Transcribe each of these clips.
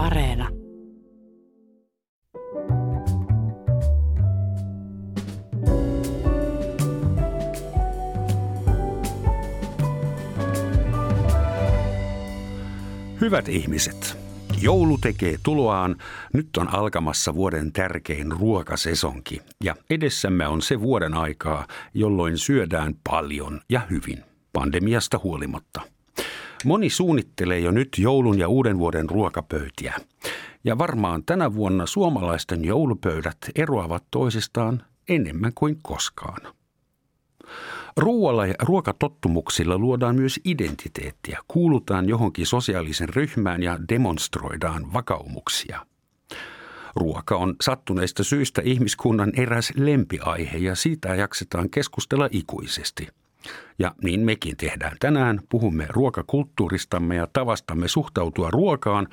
Areena. Hyvät ihmiset, joulu tekee tuloaan. Nyt on alkamassa vuoden tärkein ruokasesonki ja edessämme on se vuoden aikaa, jolloin syödään paljon ja hyvin, pandemiasta huolimatta. Moni suunnittelee jo nyt joulun ja uuden vuoden ruokapöytiä. Ja varmaan tänä vuonna suomalaisten joulupöydät eroavat toisistaan enemmän kuin koskaan. Ruoalla ja ruokatottumuksilla luodaan myös identiteettiä, kuulutaan johonkin sosiaalisen ryhmään ja demonstroidaan vakaumuksia. Ruoka on sattuneista syistä ihmiskunnan eräs lempiaihe ja siitä jaksetaan keskustella ikuisesti. Ja niin mekin tehdään tänään. Puhumme ruokakulttuuristamme ja tavastamme suhtautua ruokaan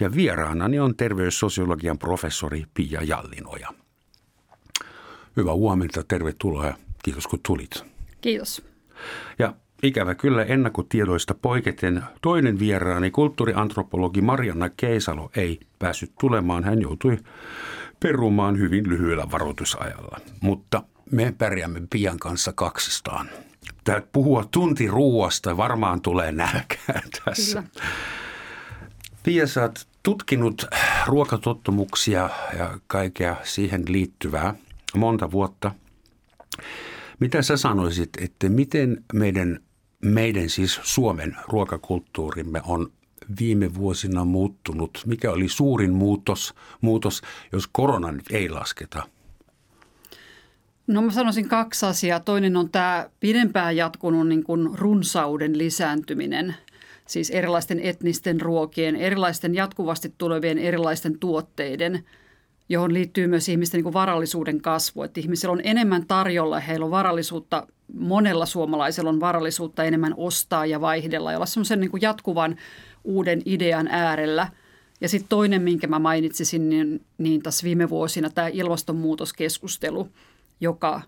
ja vieraanani on terveyssosiologian professori Pia Jallinoja. Hyvää huomenta, tervetuloa ja kiitos kun tulit. Kiitos. Ja ikävä kyllä ennakotiedoista poiketen toinen vieraani, kulttuuriantropologi Marianna Keisalo, ei päässyt tulemaan. Hän joutui perumaan hyvin lyhyellä varoitusajalla. Mutta me pärjäämme pian kanssa kaksistaan. Tää puhua tunti ruuasta varmaan tulee nälkää tässä. Kyllä. Pia, sä oot tutkinut ruokatottumuksia ja kaikkea siihen liittyvää monta vuotta. Mitä sä sanoisit, että miten meidän, meidän siis Suomen ruokakulttuurimme on viime vuosina muuttunut? Mikä oli suurin muutos, muutos jos korona nyt ei lasketa? No mä sanoisin kaksi asiaa. Toinen on tämä pidempään jatkunut niin kuin runsauden lisääntyminen, siis erilaisten etnisten ruokien, erilaisten jatkuvasti tulevien erilaisten tuotteiden – johon liittyy myös ihmisten niin kuin varallisuuden kasvu. Että ihmisillä on enemmän tarjolla, heillä on varallisuutta, monella suomalaisella on varallisuutta enemmän ostaa ja vaihdella ja olla semmoisen niin kuin jatkuvan uuden idean äärellä. Ja sitten toinen, minkä mä mainitsisin, niin, niin tässä viime vuosina tämä ilmastonmuutoskeskustelu, joka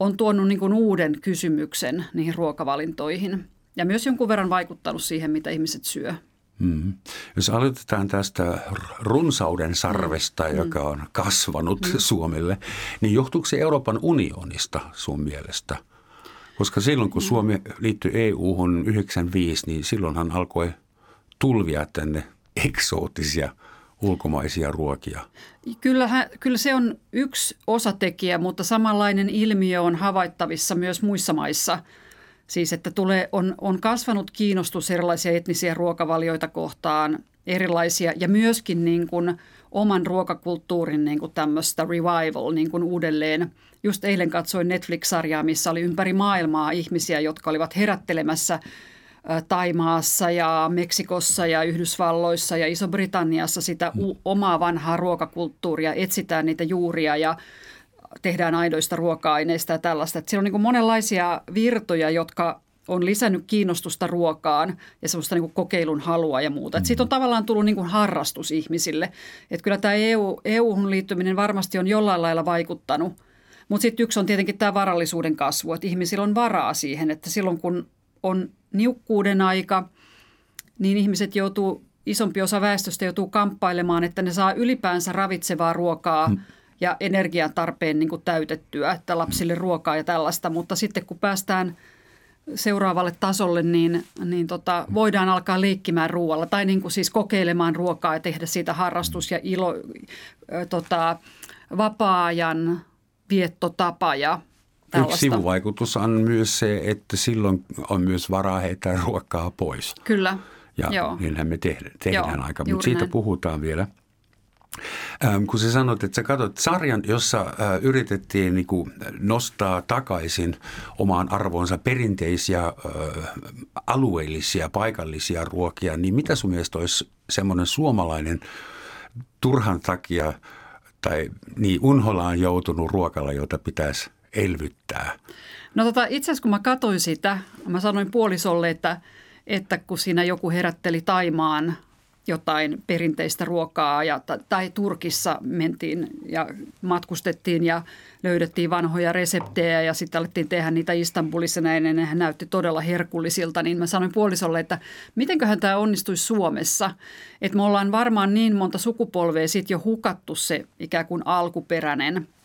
on tuonut niin kuin uuden kysymyksen niihin ruokavalintoihin ja myös jonkun verran vaikuttanut siihen, mitä ihmiset syö. Mm. Jos aloitetaan tästä runsauden sarvesta, mm. joka on kasvanut mm. Suomelle, niin johtuuko se Euroopan unionista sun mielestä? Koska silloin kun mm. Suomi liittyi EU-hun 95, niin silloinhan alkoi tulvia tänne eksoottisia ulkomaisia ruokia. Kyllähän, kyllä se on yksi osatekijä, mutta samanlainen ilmiö on havaittavissa myös muissa maissa – Siis että tulee, on, on kasvanut kiinnostus erilaisia etnisiä ruokavalioita kohtaan, erilaisia ja myöskin niin kuin oman ruokakulttuurin niin kuin tämmöistä revival niin kuin uudelleen. Just eilen katsoin Netflix-sarjaa, missä oli ympäri maailmaa ihmisiä, jotka olivat herättelemässä Taimaassa ja Meksikossa ja Yhdysvalloissa ja Iso-Britanniassa sitä u- omaa vanhaa ruokakulttuuria, etsitään niitä juuria ja tehdään aidoista ruoka-aineista ja tällaista. Että siellä on niin kuin monenlaisia virtoja, jotka on lisännyt kiinnostusta ruokaan ja semmoista niin kokeilun halua ja muuta. Mm. Siitä on tavallaan tullut niin kuin harrastus ihmisille. Että kyllä tämä EU, EU-hun liittyminen varmasti on jollain lailla vaikuttanut. Mutta sitten yksi on tietenkin tämä varallisuuden kasvu, että ihmisillä on varaa siihen, että silloin kun on niukkuuden aika, niin ihmiset joutuu, isompi osa väestöstä joutuu kamppailemaan, että ne saa ylipäänsä ravitsevaa ruokaa mm ja energiatarpeen niin kuin täytettyä, että lapsille ruokaa ja tällaista. Mutta sitten kun päästään seuraavalle tasolle, niin, niin tota, voidaan alkaa leikkimään ruoalla tai niin kuin siis kokeilemaan ruokaa ja tehdä siitä harrastus ja ilo, tota, vapaa-ajan viettotapa ja Tällaista. Yksi sivuvaikutus on myös se, että silloin on myös varaa heittää ruokaa pois. Kyllä. Ja Joo. niinhän me tehdään, tehdään Joo, aika, mutta siitä näin. puhutaan vielä – Ähm, kun sä sanoit, että sä katsot sarjan, jossa äh, yritettiin niin kuin, nostaa takaisin omaan arvoonsa perinteisiä äh, alueellisia, paikallisia ruokia, niin mitä sun mielestä olisi semmoinen suomalainen turhan takia tai niin unholaan joutunut ruokalla, jota pitäisi elvyttää? No tota, itse asiassa kun mä katsoin sitä, mä sanoin puolisolle, että, että kun siinä joku herätteli Taimaan jotain perinteistä ruokaa ja, tai Turkissa mentiin ja matkustettiin ja löydettiin vanhoja reseptejä ja sitten alettiin tehdä niitä Istanbulissa näin ja nehän näytti todella herkullisilta, niin mä sanoin puolisolle, että mitenköhän tämä onnistuisi Suomessa, että me ollaan varmaan niin monta sukupolvea sitten jo hukattu se ikään kuin alkuperäinen –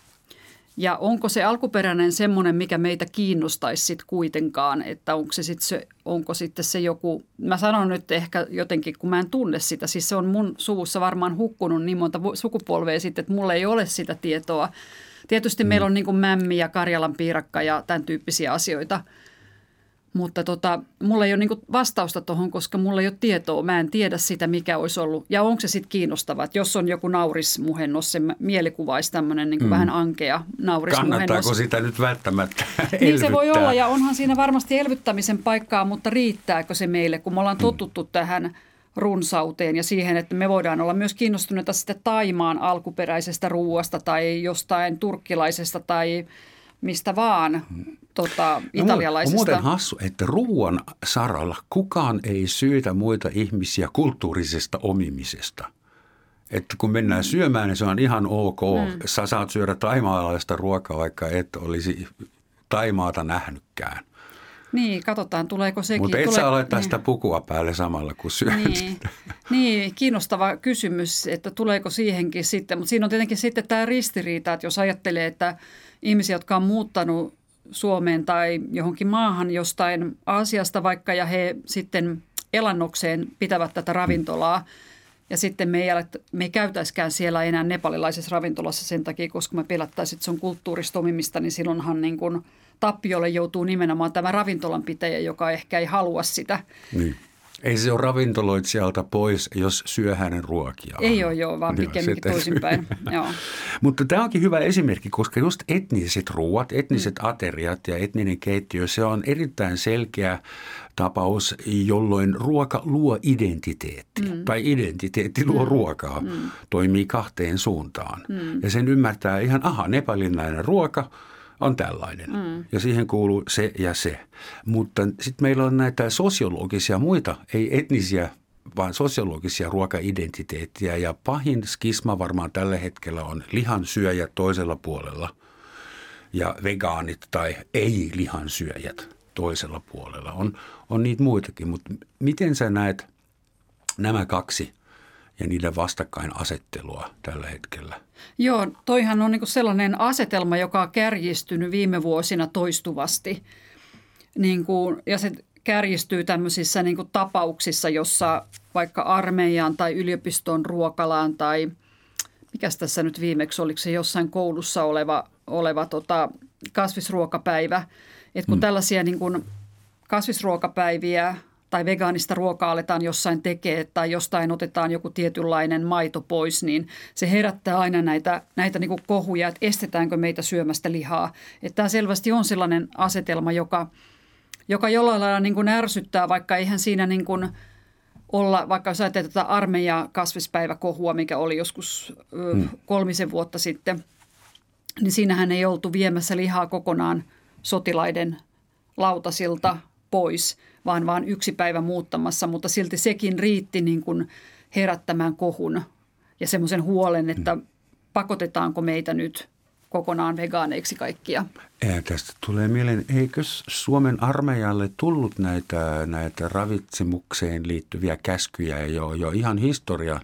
ja onko se alkuperäinen semmoinen, mikä meitä kiinnostaisi sitten kuitenkaan, että onko, se sit se, onko sitten se joku, mä sanon nyt ehkä jotenkin, kun mä en tunne sitä, siis se on mun suvussa varmaan hukkunut niin monta sukupolvea sitten, että mulla ei ole sitä tietoa. Tietysti mm. meillä on niin mämmi ja Karjalan piirakka ja tämän tyyppisiä asioita – mutta tota, mulla ei ole niin vastausta tuohon, koska mulla ei ole tietoa. Mä en tiedä sitä, mikä olisi ollut. Ja onko se sitten kiinnostavaa, että jos on joku naurismuhennos, se mielikuvaisi tämmöinen niin mm. vähän ankea naurismuhennos. Kannattaako sitä nyt välttämättä Niin se voi olla ja onhan siinä varmasti elvyttämisen paikkaa, mutta riittääkö se meille, kun me ollaan mm. totuttu mm. tähän runsauteen ja siihen, että me voidaan olla myös kiinnostuneita sitten Taimaan alkuperäisestä ruuasta tai jostain turkkilaisesta tai mistä vaan tota, italialaisista. No, on muuten hassu, että ruoan saralla kukaan ei syytä muita ihmisiä kulttuurisesta omimisesta. Että kun mennään mm. syömään, niin se on ihan ok. Mm. Sä saat syödä taimaalaista ruokaa, vaikka et olisi Taimaata nähnytkään. Niin, katsotaan tuleeko sekin. Mutta et Tule... saa laittaa niin. sitä pukua päälle samalla kun syöt niin. niin, kiinnostava kysymys, että tuleeko siihenkin sitten. Mutta siinä on tietenkin sitten tämä ristiriita, että jos ajattelee, että ihmisiä, jotka on muuttanut Suomeen tai johonkin maahan jostain Aasiasta vaikka ja he sitten elannokseen pitävät tätä ravintolaa. Ja sitten me ei, me ei käytäisikään siellä enää nepalilaisessa ravintolassa sen takia, koska me pelättäisiin, että se on kulttuuristomimista, niin silloinhan niin kuin tappiolle joutuu nimenomaan tämä ravintolan pitäjä, joka ehkä ei halua sitä. Niin. Ei se ole ravintoloitsijalta pois, jos syö hänen ruokiaan. Ei ole, joo, vaan pikemminkin toisinpäin. joo. Mutta tämä onkin hyvä esimerkki, koska just etniset ruuat, etniset mm. ateriat ja etninen keittiö, se on erittäin selkeä tapaus, jolloin ruoka luo identiteetti. Mm. Tai identiteetti luo mm. ruokaa. Mm. Toimii kahteen suuntaan. Mm. Ja sen ymmärtää ihan, aha, nepalilainen ruoka – on tällainen. Mm. Ja siihen kuuluu se ja se. Mutta sitten meillä on näitä sosiologisia muita, ei etnisiä, vaan sosiologisia ruokaidentiteettiä. Ja pahin skisma varmaan tällä hetkellä on lihansyöjät toisella puolella ja vegaanit tai ei-lihansyöjät toisella puolella. On, on niitä muitakin, mutta miten sä näet nämä kaksi ja niiden vastakkainasettelua tällä hetkellä? Joo, toihan on niin sellainen asetelma, joka on kärjistynyt viime vuosina toistuvasti. Niin kuin, ja se kärjistyy tämmöisissä niin kuin tapauksissa, jossa vaikka armeijaan tai yliopiston ruokalaan tai mikä tässä nyt viimeksi, oliko se jossain koulussa oleva, oleva tota, kasvisruokapäivä. Että kun hmm. tällaisia niin kuin kasvisruokapäiviä tai vegaanista ruokaa aletaan jossain tekee tai jostain otetaan joku tietynlainen maito pois, niin se herättää aina näitä, näitä niin kuin kohuja, että estetäänkö meitä syömästä lihaa. Että tämä selvästi on sellainen asetelma, joka, joka jollain lailla niin kuin ärsyttää, vaikka eihän siinä niin kuin olla, vaikka jos ajattelee tätä armeija kasvispäiväkohua, mikä oli joskus hmm. kolmisen vuotta sitten, niin siinähän ei oltu viemässä lihaa kokonaan sotilaiden lautasilta pois, vaan vain yksi päivä muuttamassa, mutta silti sekin riitti niin kuin herättämään kohun ja semmoisen huolen, että pakotetaanko meitä nyt kokonaan vegaaneiksi kaikkia. Ja tästä tulee mieleen, eikö Suomen armeijalle tullut näitä, näitä ravitsemukseen liittyviä käskyjä jo, jo ihan historia,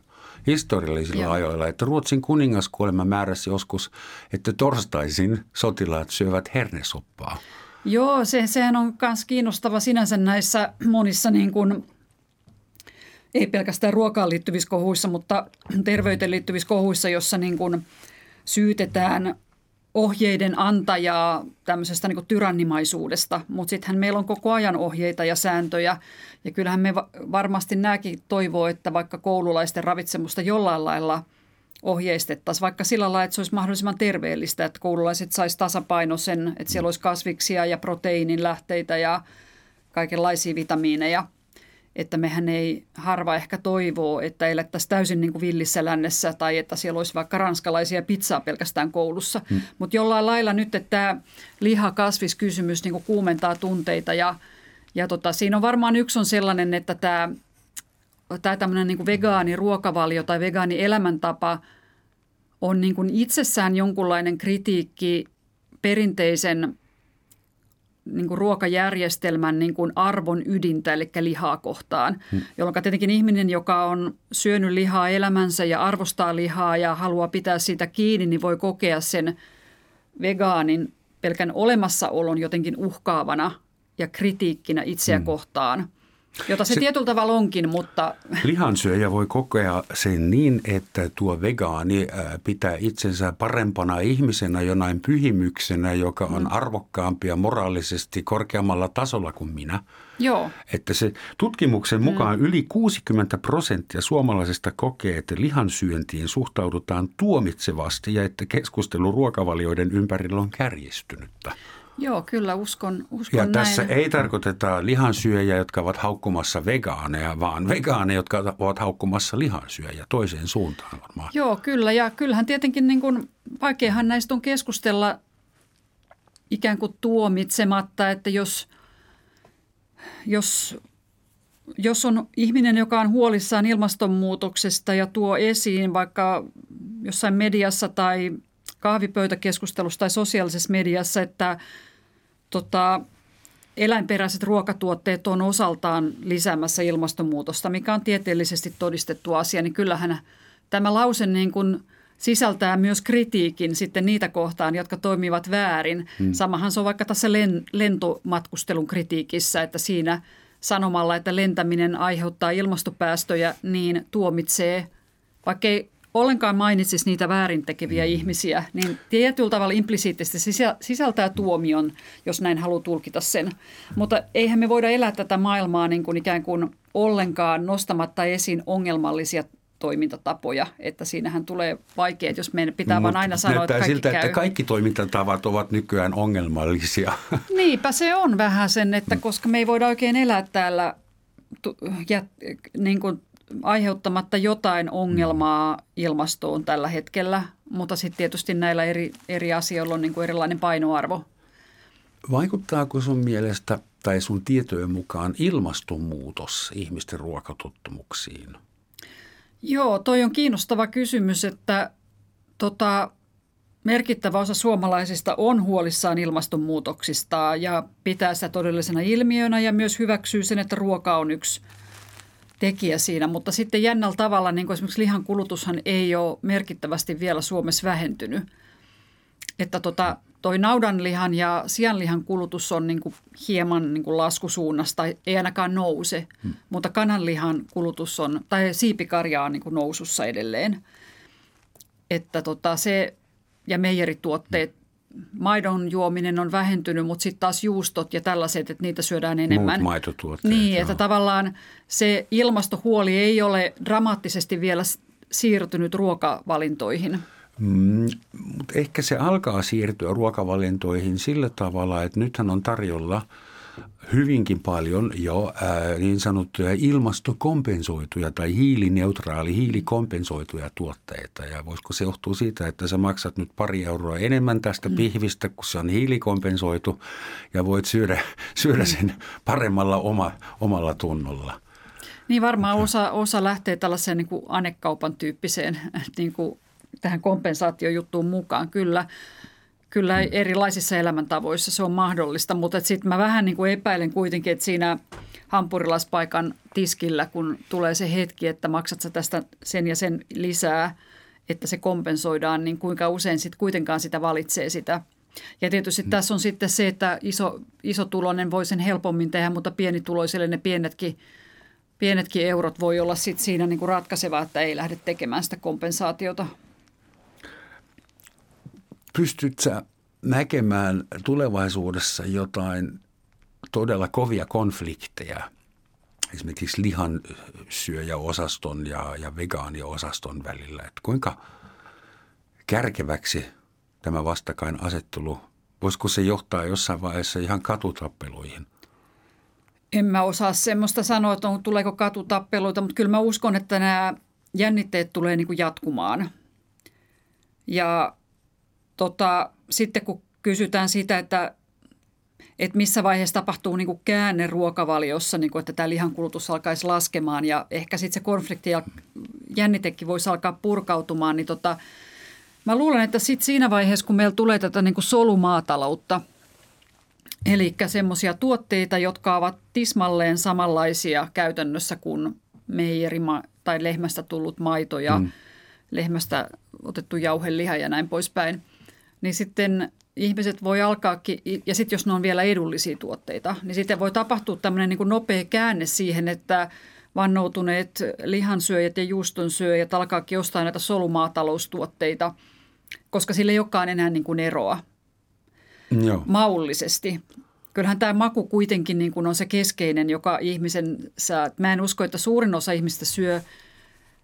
historiallisilla Joo. ajoilla. Että Ruotsin kuningaskuolema määräsi joskus, että torstaisin sotilaat syövät hernesoppaa. Joo, se, sehän on myös kiinnostava sinänsä näissä monissa niin kuin, ei pelkästään ruokaan liittyvissä kohuissa, mutta terveyteen liittyvissä kohuissa, jossa niin kuin syytetään ohjeiden antajaa tämmöisestä niin tyrannimaisuudesta, mutta sittenhän meillä on koko ajan ohjeita ja sääntöjä. Ja kyllähän me varmasti nämäkin toivoo, että vaikka koululaisten ravitsemusta jollain lailla – ohjeistettaisiin vaikka sillä lailla, että se olisi mahdollisimman terveellistä, että koululaiset saisi tasapainoisen, että siellä olisi kasviksia ja proteiinin lähteitä ja kaikenlaisia vitamiineja. Että mehän ei harva ehkä toivoo, että elettäisiin täysin niin kuin villissä lännessä tai että siellä olisi vaikka ranskalaisia pizzaa pelkästään koulussa. Hmm. Mutta jollain lailla nyt, että tämä liha-kasviskysymys niin kuin kuumentaa tunteita ja, ja tota, siinä on varmaan yksi on sellainen, että tämä tämä tämmöinen niin vegaaniruokavalio tai vegaani-elämäntapa on niin kuin itsessään jonkunlainen kritiikki perinteisen niin kuin ruokajärjestelmän niin kuin arvon ydintä, eli lihaa kohtaan, hmm. jolloin tietenkin ihminen, joka on syönyt lihaa elämänsä ja arvostaa lihaa ja haluaa pitää siitä kiinni, niin voi kokea sen vegaanin pelkän olemassaolon jotenkin uhkaavana ja kritiikkinä itseä hmm. kohtaan – Jota se, se tietyllä tavalla onkin, mutta... Lihansyöjä voi kokea sen niin, että tuo vegaani pitää itsensä parempana ihmisenä jonain pyhimyksenä, joka on mm. arvokkaampi ja moraalisesti korkeammalla tasolla kuin minä. Joo. Että se tutkimuksen mm. mukaan mm. yli 60 prosenttia suomalaisista kokee, että lihansyöntiin suhtaudutaan tuomitsevasti ja että keskustelu ruokavalioiden ympärillä on kärjistynyttä. Joo, kyllä uskon, uskon Ja näin. tässä ei tarkoiteta lihansyöjä, jotka ovat haukkumassa vegaaneja, vaan vegaaneja, jotka ovat haukkumassa lihansyöjä toiseen suuntaan varmaan. Joo, kyllä. Ja kyllähän tietenkin niin kuin, vaikeahan näistä on keskustella ikään kuin tuomitsematta, että jos, jos, jos on ihminen, joka on huolissaan ilmastonmuutoksesta ja tuo esiin vaikka jossain mediassa tai – kahvipöytäkeskustelussa tai sosiaalisessa mediassa, että tota, eläinperäiset ruokatuotteet on osaltaan lisäämässä ilmastonmuutosta, mikä on tieteellisesti todistettu asia, niin kyllähän tämä lause niin kuin sisältää myös kritiikin sitten niitä kohtaan, jotka toimivat väärin. Hmm. Samahan se on vaikka tässä lentomatkustelun kritiikissä, että siinä sanomalla, että lentäminen aiheuttaa ilmastopäästöjä, niin tuomitsee, vaikka ei ollenkaan mainitsisi niitä väärintekeviä mm. ihmisiä, niin tietyllä tavalla implisiittisesti sisältää tuomion, jos näin haluaa tulkita sen. Mutta eihän me voida elää tätä maailmaa niin kuin ikään kuin ollenkaan nostamatta esiin ongelmallisia toimintatapoja, että siinähän tulee vaikeet, jos meidän pitää Mut vain aina sanoa, että kaikki siltä, käy. että kaikki toimintatavat ovat nykyään ongelmallisia. Niinpä se on vähän sen, että koska me ei voida oikein elää täällä ja, niin kuin aiheuttamatta jotain ongelmaa ilmastoon tällä hetkellä, mutta sitten tietysti näillä eri, eri asioilla on niin kuin erilainen painoarvo. Vaikuttaako sun mielestä tai sun tietojen mukaan ilmastonmuutos ihmisten ruokatottumuksiin? Joo, toi on kiinnostava kysymys, että tota, merkittävä osa suomalaisista on huolissaan ilmastonmuutoksista ja pitää sitä todellisena ilmiönä ja myös hyväksyy sen, että ruoka on yksi – tekijä siinä, mutta sitten jännällä tavalla niin kuin esimerkiksi lihan kulutushan ei ole merkittävästi vielä Suomessa vähentynyt. Että tota, toi naudanlihan ja sianlihan kulutus on niin kuin hieman niin kuin laskusuunnasta, ei ainakaan nouse, hmm. mutta kananlihan kulutus on, tai siipikarja on niin kuin nousussa edelleen. Että tota se, ja meijerituotteet maidon juominen on vähentynyt, mutta sitten taas juustot ja tällaiset, että niitä syödään enemmän. Muut maitotuotteet. Niin, joo. että tavallaan se ilmastohuoli ei ole dramaattisesti vielä siirtynyt ruokavalintoihin. Mm, mutta ehkä se alkaa siirtyä ruokavalintoihin sillä tavalla, että nythän on tarjolla – hyvinkin paljon jo ää, niin sanottuja ilmastokompensoituja tai hiilineutraali, hiilikompensoituja tuotteita. Ja voisiko se johtua siitä, että sä maksat nyt pari euroa enemmän tästä mm. pihvistä, kun se on hiilikompensoitu ja voit syödä, syödä sen paremmalla oma, omalla tunnolla. Niin varmaan osa, osa lähtee tällaiseen niin kuin anekaupan tyyppiseen niin kuin tähän kompensaatiojuttuun mukaan, kyllä kyllä erilaisissa elämäntavoissa se on mahdollista, mutta sitten mä vähän niin kuin epäilen kuitenkin, että siinä hampurilaispaikan tiskillä, kun tulee se hetki, että maksat sä tästä sen ja sen lisää, että se kompensoidaan, niin kuinka usein sitten kuitenkaan sitä valitsee sitä. Ja tietysti mm. tässä on sitten se, että iso, isotuloinen voi sen helpommin tehdä, mutta pienituloisille ne pienetkin, pienetkin eurot voi olla sitten siinä niin kuin ratkaiseva, että ei lähde tekemään sitä kompensaatiota – pystyt sä näkemään tulevaisuudessa jotain todella kovia konflikteja esimerkiksi lihan syöjäosaston ja, ja vegaaniosaston välillä. Että kuinka kärkeväksi tämä vastakkainasettelu, voisiko se johtaa jossain vaiheessa ihan katutappeluihin? En mä osaa semmoista sanoa, että on, tuleeko katutappeluita, mutta kyllä mä uskon, että nämä jännitteet tulee niin kuin jatkumaan. Ja tota, sitten kun kysytään sitä, että että missä vaiheessa tapahtuu niin kuin käänne ruokavaliossa, niin kuin, että tämä lihankulutus alkaisi laskemaan ja ehkä sitten se konflikti ja jännitekin voisi alkaa purkautumaan, niin tota, mä luulen, että sitten siinä vaiheessa, kun meillä tulee tätä niin kuin solumaataloutta, eli semmoisia tuotteita, jotka ovat tismalleen samanlaisia käytännössä kuin meijerima tai lehmästä tullut maito ja mm. lehmästä otettu jauheliha ja näin poispäin, niin sitten ihmiset voi alkaakin, ja sitten jos ne on vielä edullisia tuotteita, niin sitten voi tapahtua tämmöinen niin nopea käänne siihen, että vannoutuneet lihansyöjät ja juustonsyöjät alkaakin ostaa näitä solumaataloustuotteita, koska sille ei olekaan enää niin kuin eroa Joo. maullisesti. Kyllähän tämä maku kuitenkin niin kuin on se keskeinen, joka ihmisen saa. Mä en usko, että suurin osa ihmistä syö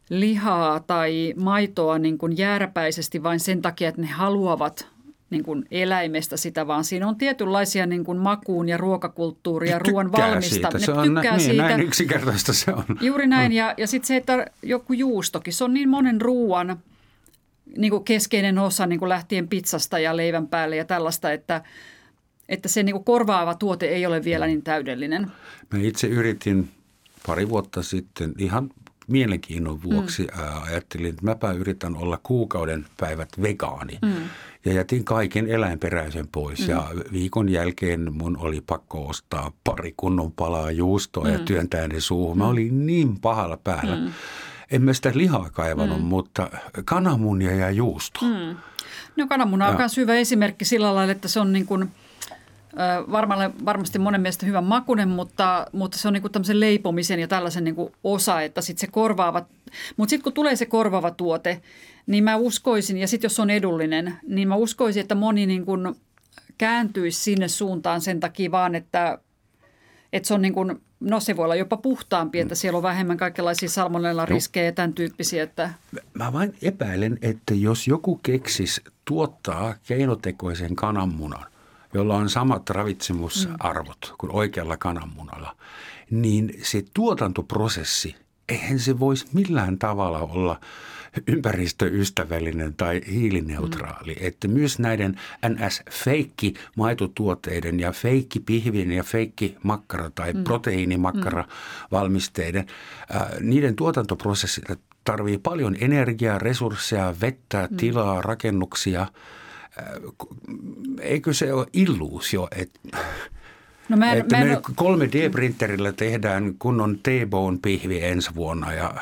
lihaa tai maitoa niin kuin jääräpäisesti vain sen takia, että ne haluavat niin kuin eläimestä sitä, vaan siinä on tietynlaisia niin kuin makuun ja ruokakulttuuria, ja ruoan valmista. Siitä. Ne se on tykkää niin, siitä. Näin yksinkertaista se on. Juuri näin. Mm. Ja, ja sitten se, että joku juustokin, se on niin monen ruoan niin kuin keskeinen osa niin kuin lähtien pizzasta ja leivän päälle ja tällaista, että, että se niin kuin korvaava tuote ei ole vielä niin täydellinen. Mä itse yritin pari vuotta sitten ihan mielenkiinnon vuoksi mm. ajattelin, että mäpä yritän olla kuukauden päivät vegaani. Mm. Ja jätin kaiken eläinperäisen pois mm. ja viikon jälkeen mun oli pakko ostaa pari kunnon palaa juustoa mm. ja työntää ne suuhun. Mä mm. olin niin pahalla päällä. Mm. En mä sitä lihaa kaivannut, mm. mutta kananmunia ja juusto. Mm. No kananmuna on myös hyvä esimerkki sillä lailla, että se on niin kuin – varmalle, varmasti monen mielestä hyvän makunen, mutta, mutta se on niin kuin tämmöisen leipomisen ja tällaisen niin kuin osa, että sitten se korvaava, mutta sitten kun tulee se korvaava tuote, niin mä uskoisin, ja sitten jos se on edullinen, niin mä uskoisin, että moni niin kuin kääntyisi sinne suuntaan sen takia vaan, että, että se on niin kuin, no se voi olla jopa puhtaampi, että siellä on vähemmän kaikenlaisia salmonella-riskejä ja tämän tyyppisiä. Että... Mä vain epäilen, että jos joku keksis tuottaa keinotekoisen kananmunan, jolla on samat ravitsemusarvot mm. kuin oikealla kananmunalla, niin se tuotantoprosessi, eihän se voisi millään tavalla olla ympäristöystävällinen tai hiilineutraali. Mm. Että myös näiden NS-feikki maitotuotteiden ja feikki pihvin ja feikki makkara tai mm. proteiinimakkara mm. valmisteiden, äh, niiden tuotantoprosessit tarvii paljon energiaa, resursseja, vettä, mm. tilaa, rakennuksia – eikö se ole illuusio, että No mä en, että mä en, me 3D-printerillä tehdään kunnon T-bone-pihvi ensi vuonna. Ja...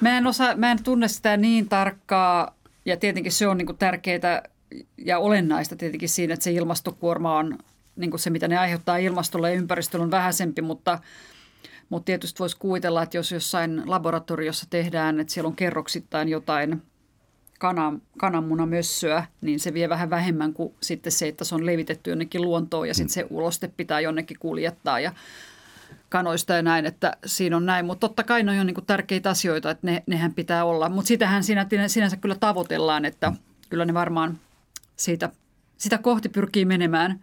Mä, en osaa, mä en tunne sitä niin tarkkaa ja tietenkin se on niin tärkeää ja olennaista tietenkin siinä, että se ilmastokuorma on niin se, mitä ne aiheuttaa ilmastolle ja ympäristölle on vähäisempi, mutta, mutta tietysti voisi kuvitella, että jos jossain laboratoriossa tehdään, että siellä on kerroksittain jotain – kanan, kananmunamössöä, niin se vie vähän vähemmän kuin sitten se, että se on levitetty jonnekin luontoon ja sitten se uloste pitää jonnekin kuljettaa ja kanoista ja näin, että siinä on näin. Mutta totta kai ne on niin tärkeitä asioita, että ne, nehän pitää olla. Mutta sitähän siinä, sinänsä kyllä tavoitellaan, että kyllä ne varmaan siitä, sitä kohti pyrkii menemään.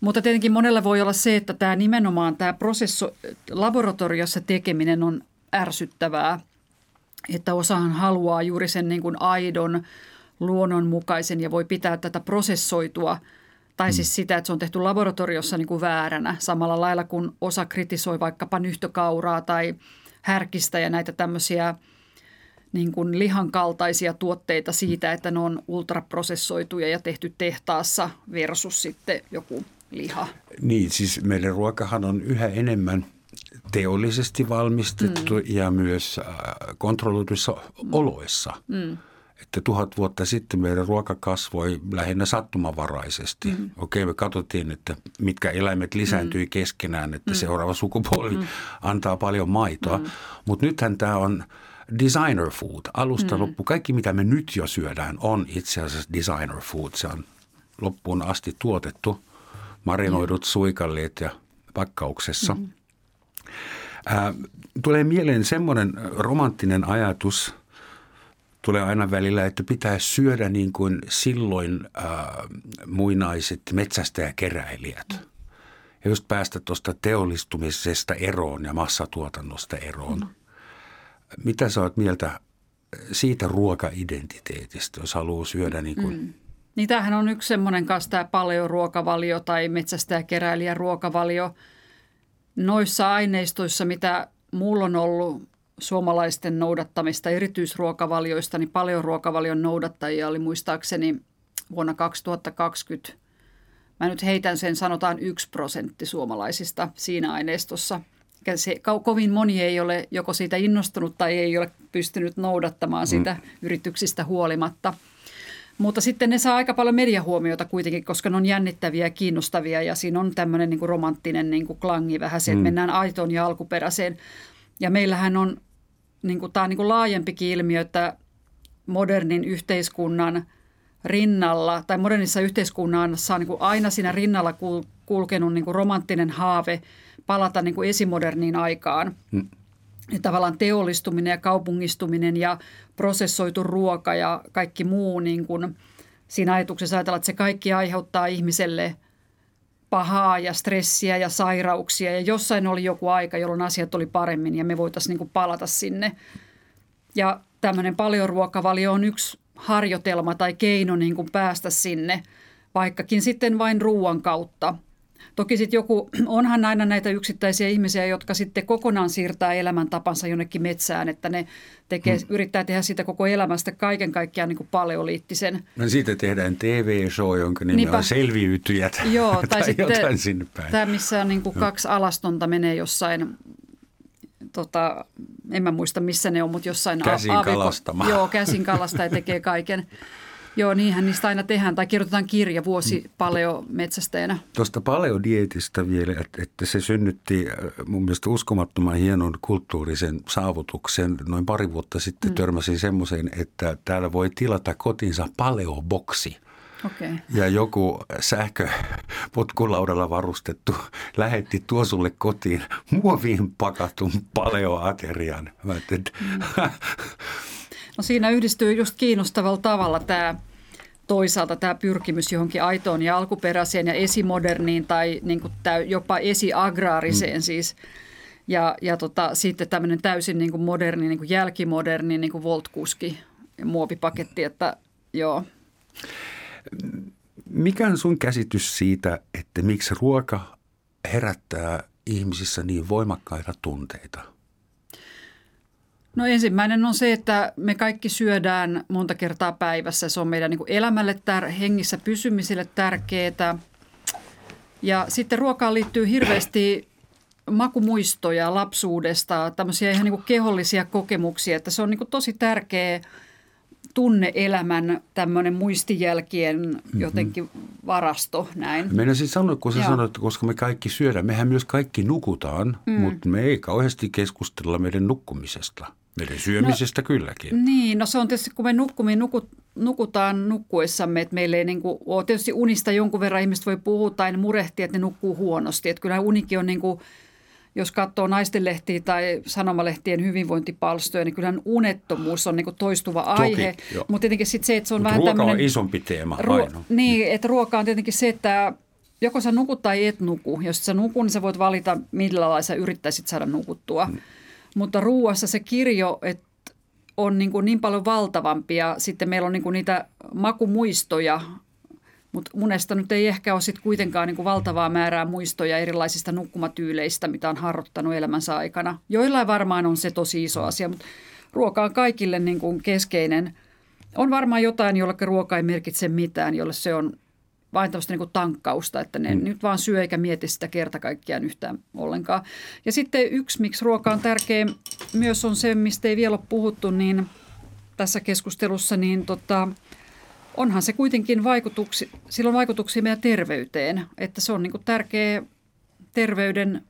Mutta tietenkin monella voi olla se, että tämä nimenomaan tämä prosesso, laboratoriossa tekeminen on ärsyttävää – että osahan haluaa juuri sen niin kuin aidon, luonnonmukaisen ja voi pitää tätä prosessoitua tai siis mm. sitä, että se on tehty laboratoriossa niin kuin vääränä samalla lailla kuin osa kritisoi vaikkapa nyhtökauraa tai härkistä ja näitä tämmöisiä niin kuin lihan kaltaisia tuotteita siitä, että ne on ultraprosessoituja ja tehty tehtaassa versus sitten joku liha. Niin, siis meidän ruokahan on yhä enemmän – teollisesti valmistettu mm. ja myös äh, kontrolloiduissa mm. oloissa. Mm. Että tuhat vuotta sitten meidän ruoka kasvoi lähinnä sattumavaraisesti. Mm. Okei, me katsottiin, että mitkä eläimet lisääntyi mm. keskenään, että mm. seuraava sukupolvi mm. antaa paljon maitoa. Mm. Mutta nythän tämä on designer food, alusta mm. loppu. Kaikki, mitä me nyt jo syödään, on itse asiassa designer food. Se on loppuun asti tuotettu, marinoidut mm. suikalliit ja pakkauksessa. Mm. Ää, tulee mieleen semmoinen romanttinen ajatus, tulee aina välillä, että pitää syödä niin kuin silloin ää, muinaiset metsästäjäkeräilijät. Ja just päästä tuosta teollistumisesta eroon ja massatuotannosta eroon. Mm. Mitä sä oot mieltä siitä ruokaidentiteetistä, jos haluaa syödä niin kuin mm. Niin tämähän on yksi semmoinen kanssa tämä paleoruokavalio tai metsästäjäkeräilijän ruokavalio. Noissa aineistoissa, mitä mulla on ollut suomalaisten noudattamista erityisruokavalioista, niin paljon ruokavalion noudattajia oli muistaakseni vuonna 2020. Mä nyt heitän sen, sanotaan yksi prosentti suomalaisista siinä aineistossa. Se, kovin moni ei ole joko siitä innostunut tai ei ole pystynyt noudattamaan sitä mm. yrityksistä huolimatta – mutta sitten ne saa aika paljon mediahuomiota kuitenkin, koska ne on jännittäviä ja kiinnostavia ja siinä on tämmöinen niin kuin romanttinen niin kuin klangi vähän se, että mm. mennään aitoon ja alkuperäiseen. Ja meillähän on, niin kuin, tämä on niin kuin laajempikin ilmiö, että modernin yhteiskunnan rinnalla tai modernissa yhteiskunnassa on niin kuin aina siinä rinnalla kulkenut niin kuin romanttinen haave palata niin kuin esimoderniin aikaan. Mm tavallaan teollistuminen ja kaupungistuminen ja prosessoitu ruoka ja kaikki muu niin kuin siinä ajatuksessa ajatellaan, että se kaikki aiheuttaa ihmiselle pahaa ja stressiä ja sairauksia ja jossain oli joku aika, jolloin asiat oli paremmin ja me voitaisiin niin kuin palata sinne. Ja tämmöinen paljon ruokavalio on yksi harjoitelma tai keino niin kuin päästä sinne, vaikkakin sitten vain ruoan kautta – Toki sitten joku, onhan aina näitä yksittäisiä ihmisiä, jotka sitten kokonaan siirtää elämäntapansa jonnekin metsään, että ne tekee, hmm. yrittää tehdä siitä koko elämästä kaiken kaikkiaan niin kuin paleoliittisen. No siitä tehdään TV-show, jonka nimi Niinpä. on Selviytyjät Joo, tai, tai sitten sinne päin. tämä, missä on niin kuin kaksi alastonta menee jossain tota, en mä muista missä ne on, mutta jossain käsin kalastamaan. Joo, käsin kalastaa ja tekee kaiken. Joo, niinhän niistä aina tehdään tai kirjoitetaan kirja vuosi mm. paleo metsästäjänä. Tuosta paleodietistä vielä, että, että se synnytti äh, mun mielestä uskomattoman hienon kulttuurisen saavutuksen. Noin pari vuotta sitten mm. törmäsin semmoiseen, että täällä voi tilata kotinsa paleoboksi. Okay. Ja joku sähköpotkulaudalla varustettu lähetti tuo sulle kotiin muoviin pakatun paleoaterian. Mä mm. No siinä yhdistyy just kiinnostavalla tavalla tämä toisaalta tämä pyrkimys johonkin aitoon ja alkuperäiseen ja esimoderniin tai niin kuin täy, jopa esiagraariseen mm. siis. Ja, ja tota, sitten tämmöinen täysin niin kuin moderni, niin kuin jälkimoderni niin kuin voltkuski muovipaketti, että joo. Mikä on sun käsitys siitä, että miksi ruoka herättää ihmisissä niin voimakkaita tunteita? No ensimmäinen on se, että me kaikki syödään monta kertaa päivässä. Se on meidän niin elämälle, tär- hengissä pysymiselle tärkeää. Ja sitten ruokaan liittyy hirveästi makumuistoja lapsuudesta, tämmöisiä ihan niin kehollisia kokemuksia, että se on niin tosi tärkeä tunneelämän tämmöinen muistijälkien mm-hmm. jotenkin varasto näin. Meidän siis sanoa, kun sä sanoit, että koska me kaikki syödään, mehän myös kaikki nukutaan, mm. mutta me ei kauheasti keskustella meidän nukkumisesta. Meidän syömisestä no, kylläkin. Niin, no se on tietysti, kun me nukkumme, nukut, nukutaan nukkuessamme, että meillä ei niin kuin, ole tietysti unista jonkun verran ihmiset voi puhua tai murehtia, että ne nukkuu huonosti. Että kyllä unikin on niin kuin, jos katsoo naistenlehtiä tai sanomalehtien hyvinvointipalstoja, niin kyllä unettomuus on niin toistuva Toki, aihe. Mutta tietenkin sit se, että se on Mut vähän ruoka tämmöinen... on isompi teema ruo- Niin, että ruoka on tietenkin se, että joko sä nukut tai et nuku. Jos sä nukut, niin sä voit valita, millä lailla sä yrittäisit saada nukuttua. Hmm. Mutta ruuassa se kirjo että on niin, kuin niin paljon valtavampi ja sitten meillä on niin kuin niitä makumuistoja, mutta unesta nyt ei ehkä ole sitten kuitenkaan niin kuin valtavaa määrää muistoja erilaisista nukkumatyyleistä, mitä on harjoittanut elämänsä aikana. Joillain varmaan on se tosi iso asia, mutta ruoka on kaikille niin kuin keskeinen. On varmaan jotain, jolle ruoka ei merkitse mitään, jolle se on vain tämmöistä niin kuin tankkausta, että ne mm. nyt vaan syö eikä mieti sitä kerta kaikkiaan yhtään ollenkaan. Ja sitten yksi, miksi ruoka on tärkeä myös on se, mistä ei vielä ole puhuttu niin tässä keskustelussa, niin tota, onhan se kuitenkin vaikutuksi, sillä on vaikutuksia meidän terveyteen, että se on niin tärkeä terveyden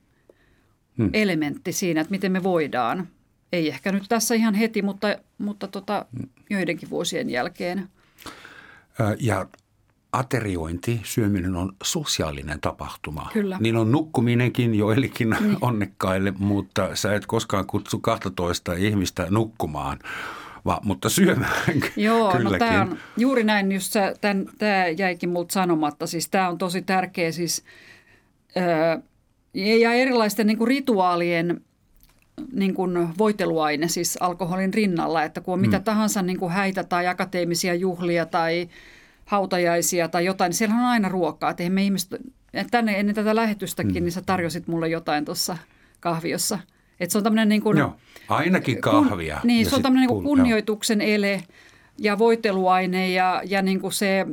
hmm. elementti siinä, että miten me voidaan. Ei ehkä nyt tässä ihan heti, mutta, mutta tota, joidenkin vuosien jälkeen. Ja ateriointi, syöminen on sosiaalinen tapahtuma. Kyllä. Niin on nukkuminenkin joillekin niin. onnekkaille, mutta sä et koskaan kutsu 12 ihmistä nukkumaan. Va, mutta syömään Joo, kylläkin. no tämä on juuri näin, just tämä jäikin multa sanomatta. Siis tämä on tosi tärkeä siis, ää, ja erilaisten niin kuin rituaalien niin kuin voiteluaine siis alkoholin rinnalla, että kun on hmm. mitä tahansa niin kuin häitä tai akateemisia juhlia tai – hautajaisia tai jotain, niin siellähän on aina ruokaa. Että me ihmiset, tänne ennen tätä lähetystäkin, mm. niin sä tarjosit mulle jotain tuossa kahviossa. Että se on tämmöinen niin kuin, Joo, ainakin kahvia. Kun, niin, se on tämmöinen niin kunnioituksen joo. ele ja voiteluaine ja, ja niin kuin se,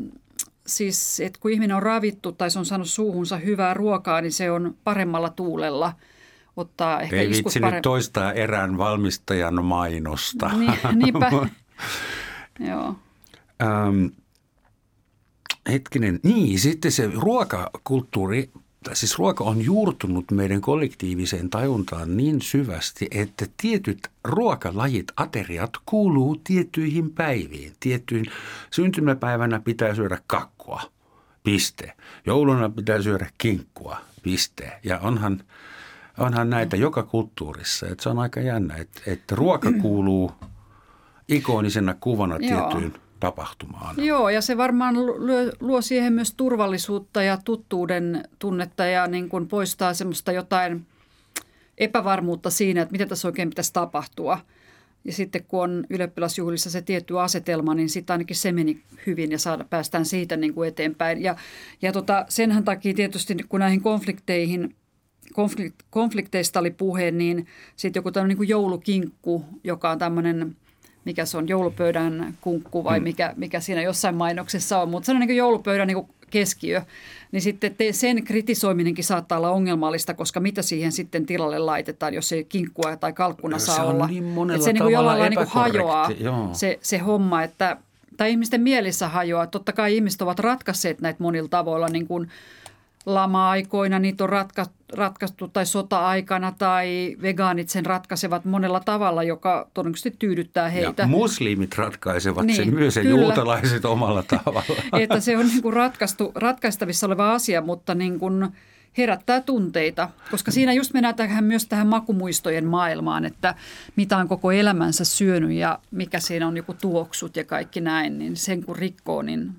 siis että kun ihminen on ravittu tai se on saanut suuhunsa hyvää ruokaa, niin se on paremmalla tuulella – ottaa ehkä Ei vitsi pare- nyt toistaa erään valmistajan mainosta. Niin, niinpä, joo. Ähm, hetkinen, niin sitten se ruokakulttuuri, siis ruoka on juurtunut meidän kollektiiviseen tajuntaan niin syvästi, että tietyt ruokalajit, ateriat kuuluu tiettyihin päiviin. Tiettyyn syntymäpäivänä pitää syödä kakkua, piste. Jouluna pitää syödä kinkkua, piste. Ja onhan, onhan näitä joka kulttuurissa. Että se on aika jännä, että, että ruoka kuuluu ikonisena kuvana tiettyyn – tapahtumaan. Joo, ja se varmaan luo, luo siihen myös turvallisuutta ja tuttuuden tunnetta ja niin kuin poistaa semmoista jotain epävarmuutta siinä, että mitä tässä oikein pitäisi tapahtua. Ja sitten kun on ylioppilasjuhlissa se tietty asetelma, niin sitten ainakin se meni hyvin ja saada, päästään siitä niin kuin eteenpäin. Ja, ja tota, senhän takia tietysti kun näihin konflikteihin konflikt, konflikteista oli puhe, niin sitten joku tämmöinen niin joulukinkku, joka on tämmöinen mikä se on, joulupöydän kunkku vai mm. mikä, mikä siinä jossain mainoksessa on. Mutta se on niin joulupöydän niin keskiö, niin sitten te, sen kritisoiminenkin saattaa olla ongelmallista, koska mitä siihen sitten tilalle laitetaan, jos ei kinkkua tai kalkkuna se saa olla. Niin monella että se niin jollain lailla niin hajoaa se, se homma, että tai ihmisten mielissä hajoaa. Totta kai ihmiset ovat ratkaisseet näitä monilla tavoilla, niin kuin lama-aikoina niitä on ratka, ratkaistu tai sota-aikana tai vegaanit sen ratkaisevat monella tavalla, joka todennäköisesti tyydyttää heitä. Ja muslimit ratkaisevat niin, sen myös ja juutalaiset omalla tavalla. Että se on niin kuin ratkaistu, ratkaistavissa oleva asia, mutta niin kuin herättää tunteita, koska siinä just mennään tähän, myös tähän makumuistojen maailmaan, että mitä on koko elämänsä syönyt ja mikä siinä on joku tuoksut ja kaikki näin, niin sen kun rikkoo, niin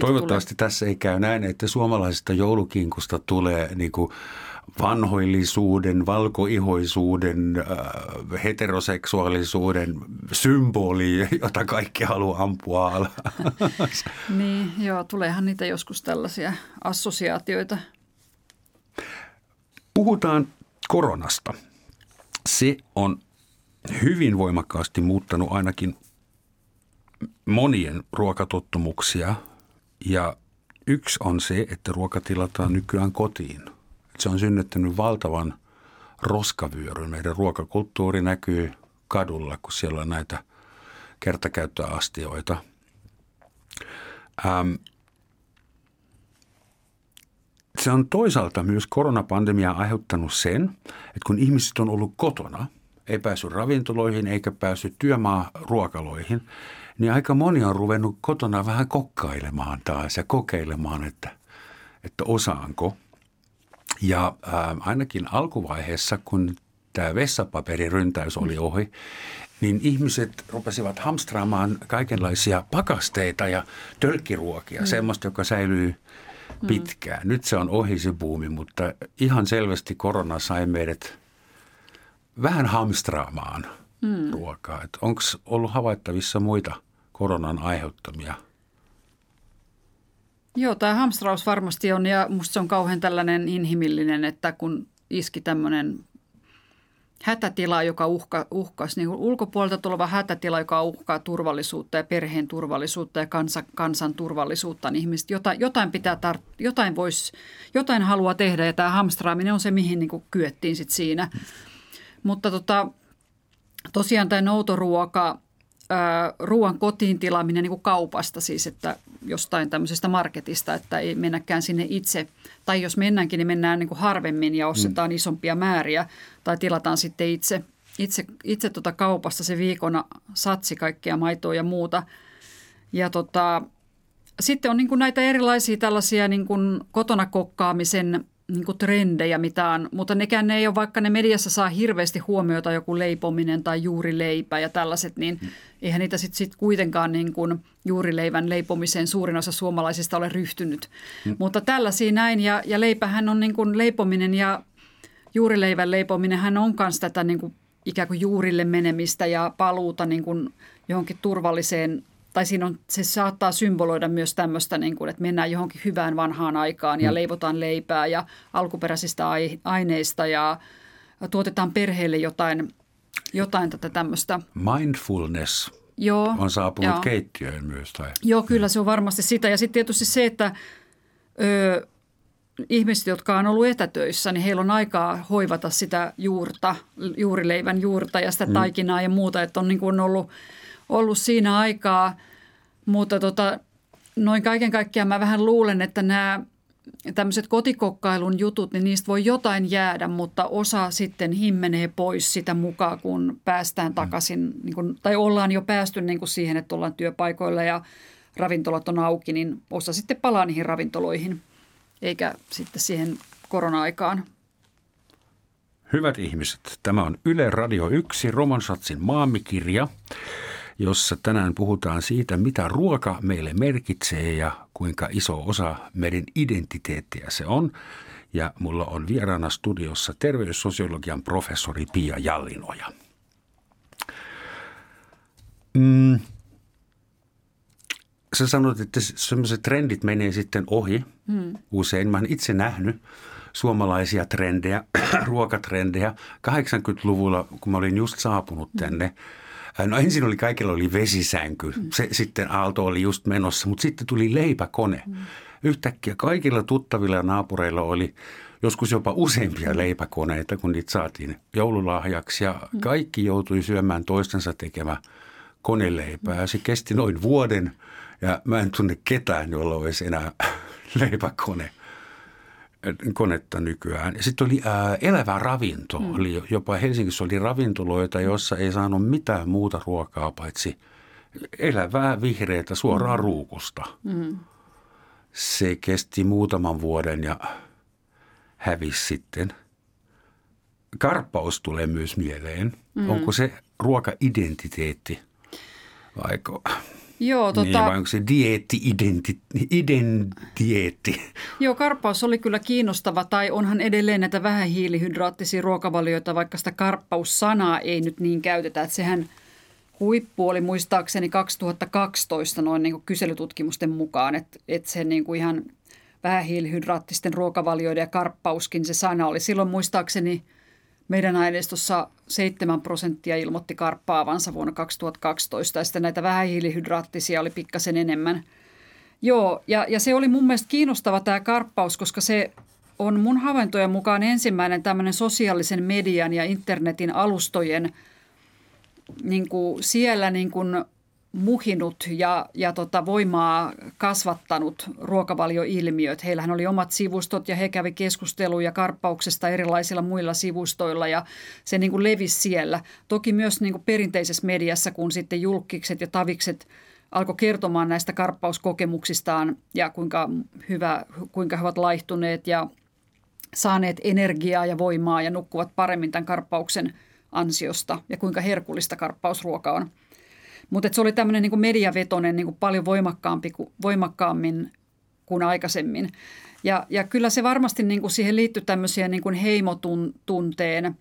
Toivottavasti tulee. tässä ei käy näin, että suomalaisesta joulukinkusta tulee niin kuin vanhoillisuuden, valkoihoisuuden, äh, heteroseksuaalisuuden symboli, jota kaikki haluaa ampua alas. niin, joo, tuleehan niitä joskus tällaisia assosiaatioita. Puhutaan koronasta. Se on hyvin voimakkaasti muuttanut ainakin monien ruokatottumuksia – ja yksi on se, että ruoka tilataan nykyään kotiin. Se on synnyttänyt valtavan roskavyöryn. Meidän ruokakulttuuri näkyy kadulla, kun siellä on näitä kertakäyttöastioita. Ähm, se on toisaalta myös koronapandemia aiheuttanut sen, että kun ihmiset on ollut kotona, ei päässyt ravintoloihin eikä päässyt työmaa ruokaloihin, niin aika moni on ruvennut kotona vähän kokkailemaan taas ja kokeilemaan, että, että osaanko. Ja ää, ainakin alkuvaiheessa, kun tämä vessapaperiryntäys oli ohi, niin ihmiset rupesivat hamstraamaan kaikenlaisia pakasteita ja tölkkiruokia, mm. semmoista, joka säilyy pitkään. Mm. Nyt se on ohi se buumi, mutta ihan selvästi korona sai meidät vähän hamstraamaan mm. ruokaa. Onko ollut havaittavissa muita – koronan aiheuttamia. Joo, tämä hamstraus varmasti on ja musta se on kauhean tällainen inhimillinen, että kun iski tämmöinen hätätila, joka uhka, uhkasi, niin ulkopuolelta tuleva hätätila, joka uhkaa turvallisuutta ja perheen turvallisuutta ja kansa, kansan turvallisuutta, niin ihmiset jotain, jotain pitää tar- jotain vois, jotain haluaa tehdä ja tämä hamstraaminen on se, mihin niin kyettiin sitten siinä. Mutta tota, tosiaan tämä noutoruoka, ruoan kotiin tilaaminen niin kuin kaupasta, siis että jostain tämmöisestä marketista, että ei mennäkään sinne itse. Tai jos mennäänkin, niin mennään niin kuin harvemmin ja ostetaan mm. isompia määriä tai tilataan sitten itse, itse, itse tuota kaupasta se viikona satsi kaikkea maitoa ja muuta. Ja tota, sitten on niin kuin näitä erilaisia tällaisia niin kuin kotona kokkaamisen niin kuin trendejä, mitä on, mutta nekään ne ei ole, vaikka ne mediassa saa hirveästi huomiota, joku leipominen tai juurileipä ja tällaiset, niin mm. eihän niitä sitten sit kuitenkaan niin kuin juurileivän leipomiseen suurin osa suomalaisista ole ryhtynyt. Mm. Mutta tällaisia näin, ja, ja leipähän on niin kuin leipominen ja juurileivän leipominen, hän on myös tätä niin kuin ikään kuin juurille menemistä ja paluuta niin kuin johonkin turvalliseen tai siinä on, se saattaa symboloida myös tämmöistä, niin kuin, että mennään johonkin hyvään vanhaan aikaan ja mm. leivotaan leipää ja alkuperäisistä aineista ja tuotetaan perheelle jotain, jotain tätä tämmöistä. Mindfulness Joo, on saapunut joo. keittiöön myös. Tai? Joo, kyllä se on varmasti sitä. Ja sitten tietysti se, että ö, ihmiset, jotka on ollut etätöissä, niin heillä on aikaa hoivata sitä juurta, juurileivän juurta ja sitä mm. taikinaa ja muuta, että on niin kuin ollut, ollut siinä aikaa. Mutta tota, noin kaiken kaikkiaan mä vähän luulen, että nämä tämmöiset kotikokkailun jutut, niin niistä voi jotain jäädä, mutta osa sitten himmenee pois sitä mukaan, kun päästään takaisin, niin kun, tai ollaan jo päästy niin kuin siihen, että ollaan työpaikoilla ja ravintolat on auki, niin osa sitten palaa niihin ravintoloihin, eikä sitten siihen korona-aikaan. Hyvät ihmiset, tämä on Yle Radio 1, Romansatsin maamikirja jossa tänään puhutaan siitä, mitä ruoka meille merkitsee ja kuinka iso osa meidän identiteettiä se on. Ja mulla on vieraana studiossa terveyssosiologian professori Pia Jallinoja. Mm. Sä sanoit, että sellaiset trendit menee sitten ohi hmm. usein. Mä itse nähnyt suomalaisia trendejä, ruokatrendejä 80-luvulla, kun mä olin just saapunut tänne. Hmm No ensin oli kaikilla oli vesisänky, mm. se, sitten Aalto oli just menossa, mutta sitten tuli leipäkone. Mm. Yhtäkkiä kaikilla tuttavilla ja naapureilla oli joskus jopa useampia leipäkoneita, kun niitä saatiin joululahjaksi ja mm. kaikki joutui syömään toistensa tekemä koneleipää. Se kesti noin vuoden ja mä en tunne ketään, jolla olisi enää leipäkone konetta nykyään. Sitten oli ää, elävä ravinto. Mm. Oli jopa Helsingissä oli ravintoloita, joissa ei saanut mitään muuta ruokaa paitsi elävää vihreätä suoraan mm. ruukusta. Mm. Se kesti muutaman vuoden ja hävisi sitten. Karppaus tulee myös mieleen. Mm. Onko se ruoka-identiteetti? Vaiko? Joo, niin, tota... Niin, vai onko se dieetti, identi, identieetti? Joo, karppaus oli kyllä kiinnostava, tai onhan edelleen näitä vähähiilihydraattisia ruokavalioita, vaikka sitä karppaussanaa ei nyt niin käytetä, että sehän huippu oli muistaakseni 2012 noin niin kuin kyselytutkimusten mukaan, että, että se niin kuin ihan vähähiilihydraattisten ruokavalioiden ja karppauskin se sana oli silloin muistaakseni – meidän aineistossa 7 prosenttia ilmoitti karppaavansa vuonna 2012 ja sitten näitä vähähiilihydraattisia oli pikkasen enemmän. Joo, ja, ja se oli mun mielestä kiinnostava tämä karppaus, koska se on mun havaintojen mukaan ensimmäinen tämmöinen sosiaalisen median ja internetin alustojen niin kuin siellä niin kuin muhinut ja, ja tota voimaa kasvattanut ruokavalioilmiöt. Heillähän oli omat sivustot ja he kävi keskusteluja karppauksesta erilaisilla muilla sivustoilla ja se niin kuin levisi siellä. Toki myös niin kuin perinteisessä mediassa, kun sitten julkikset ja tavikset alkoi kertomaan näistä karppauskokemuksistaan ja kuinka, hyvä, kuinka he ovat laihtuneet ja saaneet energiaa ja voimaa ja nukkuvat paremmin tämän karppauksen ansiosta ja kuinka herkullista karppausruoka on – mutta se oli tämmöinen niin mediavetoinen niin kuin paljon voimakkaampi, voimakkaammin kuin aikaisemmin. Ja, ja kyllä se varmasti niin kuin siihen liittyy tämmöisiä niin kuin heimotunteen,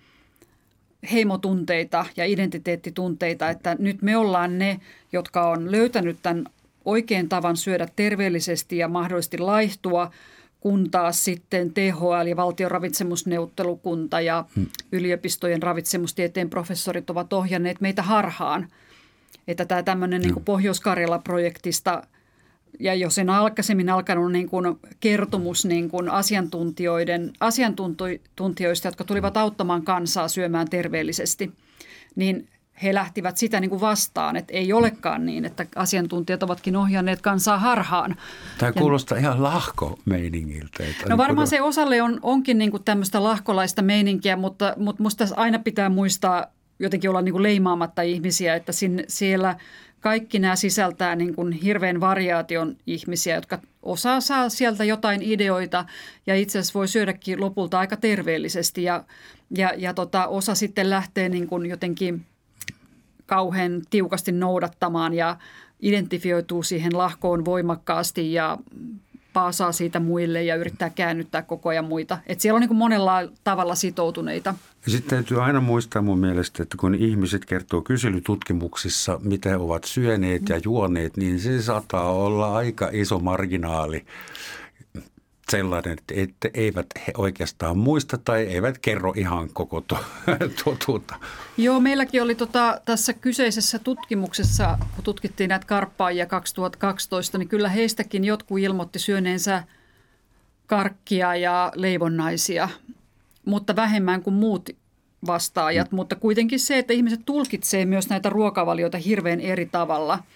heimotunteita ja identiteettitunteita, että nyt me ollaan ne, jotka on löytänyt tämän oikein tavan syödä terveellisesti ja mahdollisesti laihtua, kun taas sitten THL ja valtion ravitsemusneuvottelukunta ja hmm. yliopistojen ravitsemustieteen professorit ovat ohjanneet meitä harhaan – että tämä tämmöinen niin Pohjois-Karjala-projektista ja jo sen aikaisemmin alkanut niin kuin kertomus niin kuin asiantuntijoiden, asiantuntijoista, jotka tulivat auttamaan kansaa syömään terveellisesti, niin he lähtivät sitä niin kuin vastaan, että ei olekaan niin, että asiantuntijat ovatkin ohjanneet kansaa harhaan. Tämä kuulostaa ja, ihan lahko-meiningiltä. Että no niin varmaan se osalle on, onkin niin kuin tämmöistä lahkolaista meininkiä, mutta, mutta musta aina pitää muistaa jotenkin olla niin kuin leimaamatta ihmisiä, että sinne, siellä kaikki nämä sisältää niin kuin hirveän variaation ihmisiä, jotka osaa saa sieltä jotain ideoita ja itse asiassa voi syödäkin lopulta aika terveellisesti ja, ja, ja tota, osa sitten lähtee niin kuin jotenkin kauhean tiukasti noudattamaan ja identifioituu siihen lahkoon voimakkaasti ja paasaa siitä muille ja yrittää käännyttää koko ajan muita. Et siellä on niin kuin monella tavalla sitoutuneita. Ja sitten täytyy aina muistaa mun mielestä, että kun ihmiset kertoo kyselytutkimuksissa, mitä ovat syöneet ja juoneet, niin se saattaa olla aika iso marginaali sellainen, että eivät he oikeastaan muista tai eivät kerro ihan koko totuutta. Joo, meilläkin oli tota, tässä kyseisessä tutkimuksessa, kun tutkittiin näitä karppaajia 2012, niin kyllä heistäkin jotkut ilmoitti syöneensä karkkia ja leivonnaisia, mutta vähemmän kuin muut vastaajat. Mm. Mutta kuitenkin se, että ihmiset tulkitsee myös näitä ruokavalioita hirveän eri tavalla –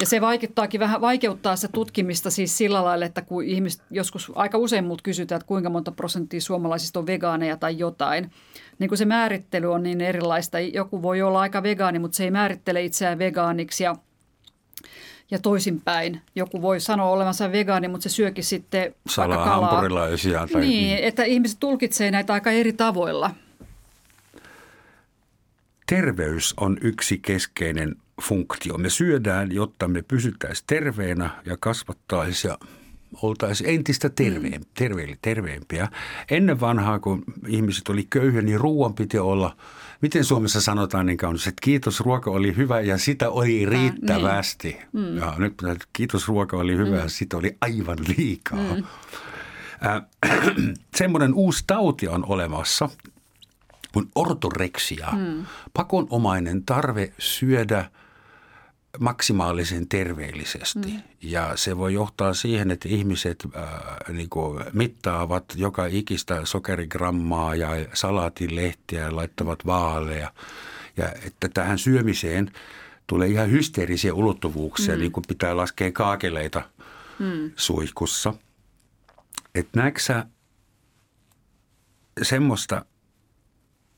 ja se vaikeuttaakin vähän, vaikeuttaa se tutkimista siis sillä lailla, että kun ihmiset joskus aika usein muut kysytään, että kuinka monta prosenttia suomalaisista on vegaaneja tai jotain, niin kun se määrittely on niin erilaista. Joku voi olla aika vegaani, mutta se ei määrittele itseään vegaaniksi ja ja toisinpäin. Joku voi sanoa olevansa vegaani, mutta se syökin sitten Salaa vaikka kalaa. Tai... Niin, että ihmiset tulkitsee näitä aika eri tavoilla. Terveys on yksi keskeinen funktio. Me syödään, jotta me pysyttäisiin terveenä ja kasvattaisiin ja oltaisiin entistä terveen, mm. terve, terveempiä. Ennen vanhaa, kun ihmiset oli köyhiä, niin ruoan piti olla, miten Suomessa sanotaan niin kaunis, että kiitos ruoka oli hyvä ja sitä oli riittävästi. Ah, niin. mm. Ja nyt kiitos ruoka oli hyvä mm. ja sitä oli aivan liikaa. Mm. Äh, semmoinen uusi tauti on olemassa kuin ortoreksia, mm. pakonomainen tarve syödä – maksimaalisen terveellisesti. Mm. Ja se voi johtaa siihen, että ihmiset äh, niin kuin mittaavat joka ikistä sokerigrammaa ja salaatilehtiä ja laittavat vaaleja. Ja että tähän syömiseen tulee ihan hysteerisiä ulottuvuuksia, mm. niin kuin pitää laskea kaakeleita mm. suihkussa. Että näetkö sä semmoista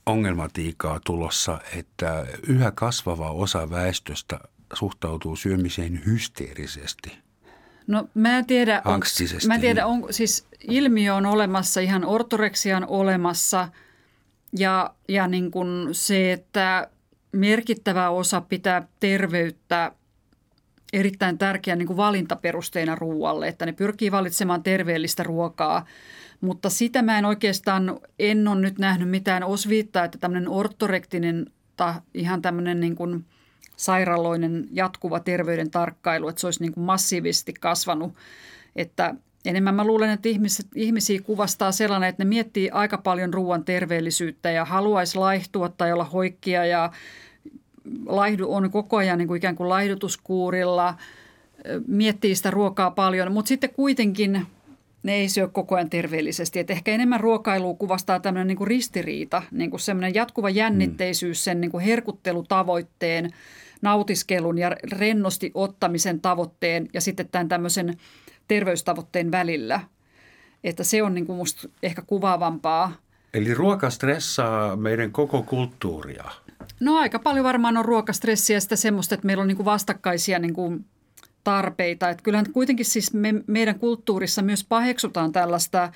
ongelmatiikkaa tulossa, että yhä kasvava osa väestöstä – suhtautuu syömiseen hysteerisesti? No mä en tiedä, onko, mä en tiedä on, siis ilmiö on olemassa, ihan ortoreksian olemassa ja, ja niin kuin se, että merkittävä osa pitää terveyttä erittäin tärkeä niin kuin valintaperusteena ruoalle, että ne pyrkii valitsemaan terveellistä ruokaa. Mutta sitä mä en oikeastaan, en ole nyt nähnyt mitään osviittaa, että tämmöinen ortorektinen tai ihan tämmöinen niin kuin – sairaaloinen jatkuva terveyden tarkkailu, että se olisi niin kuin massiivisesti kasvanut. Että enemmän mä luulen, että ihmiset, ihmisiä kuvastaa sellainen, että ne miettii aika paljon ruoan terveellisyyttä ja haluaisi laihtua tai olla hoikkia ja laihdu on koko ajan niin kuin ikään kuin laihdutuskuurilla, miettii sitä ruokaa paljon, mutta sitten kuitenkin ne ei syö koko ajan terveellisesti. Et ehkä enemmän ruokailua kuvastaa tämmöinen niin ristiriita, niin kuin semmoinen jatkuva jännitteisyys sen niin kuin herkuttelutavoitteen – nautiskelun ja rennosti ottamisen tavoitteen ja sitten tämän tämmöisen terveystavoitteen välillä. Että se on niin kuin musta ehkä kuvaavampaa. Eli ruoka stressaa meidän koko kulttuuria. No aika paljon varmaan on ruokastressiä ja sitä semmoista, että meillä on niin kuin vastakkaisia niin kuin tarpeita. Että kyllähän kuitenkin siis me, meidän kulttuurissa myös paheksutaan tällaista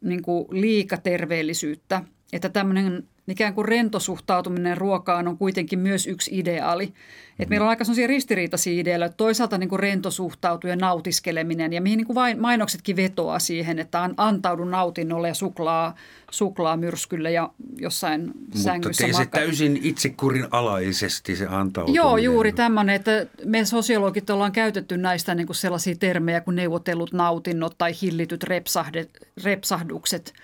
niin kuin liikaterveellisyyttä. Että tämmöinen ikään kuin rentosuhtautuminen ruokaan on kuitenkin myös yksi ideaali. Mm-hmm. Et meillä on aika sellaisia ristiriitaisia ideoita, että toisaalta niin kuin rentosuhtautuu ja nautiskeleminen ja mihin niin kuin vain mainoksetkin vetoaa siihen, että antaudu nautinnolle ja suklaa, suklaa myrskylle ja jossain Mutta sängyssä Mutta se täysin itsekurin alaisesti se antautuminen. Joo, juuri tämmöinen, että me sosiologit ollaan käytetty näistä niin kuin sellaisia termejä kuin neuvotellut nautinnot tai hillityt repsahdukset –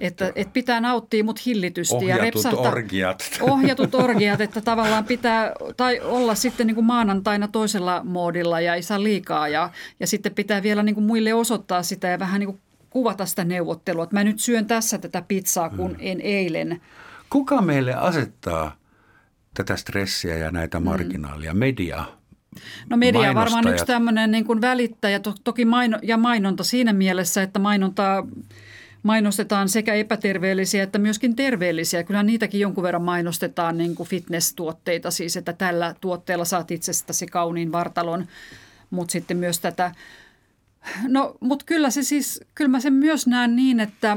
että, että pitää nauttia, mutta hillitysti. Ohjatut ja repsahta, orgiat. Ohjatut orgiat, että tavallaan pitää tai olla sitten niin kuin maanantaina toisella moodilla ja ei saa liikaa. Ja, ja sitten pitää vielä niin kuin muille osoittaa sitä ja vähän niin kuin kuvata sitä neuvottelua. Että mä nyt syön tässä tätä pizzaa, kun hmm. en eilen. Kuka meille asettaa tätä stressiä ja näitä marginaalia? Media, No media on varmaan yksi tämmöinen niin kuin välittäjä to, toki maino, ja mainonta siinä mielessä, että mainontaa mainostetaan sekä epäterveellisiä että myöskin terveellisiä. Kyllä niitäkin jonkun verran mainostetaan niin kuin fitness-tuotteita, siis että tällä tuotteella saat itsestäsi kauniin vartalon, mutta sitten myös tätä. No, mutta kyllä se siis, kyllä mä sen myös näen niin, että,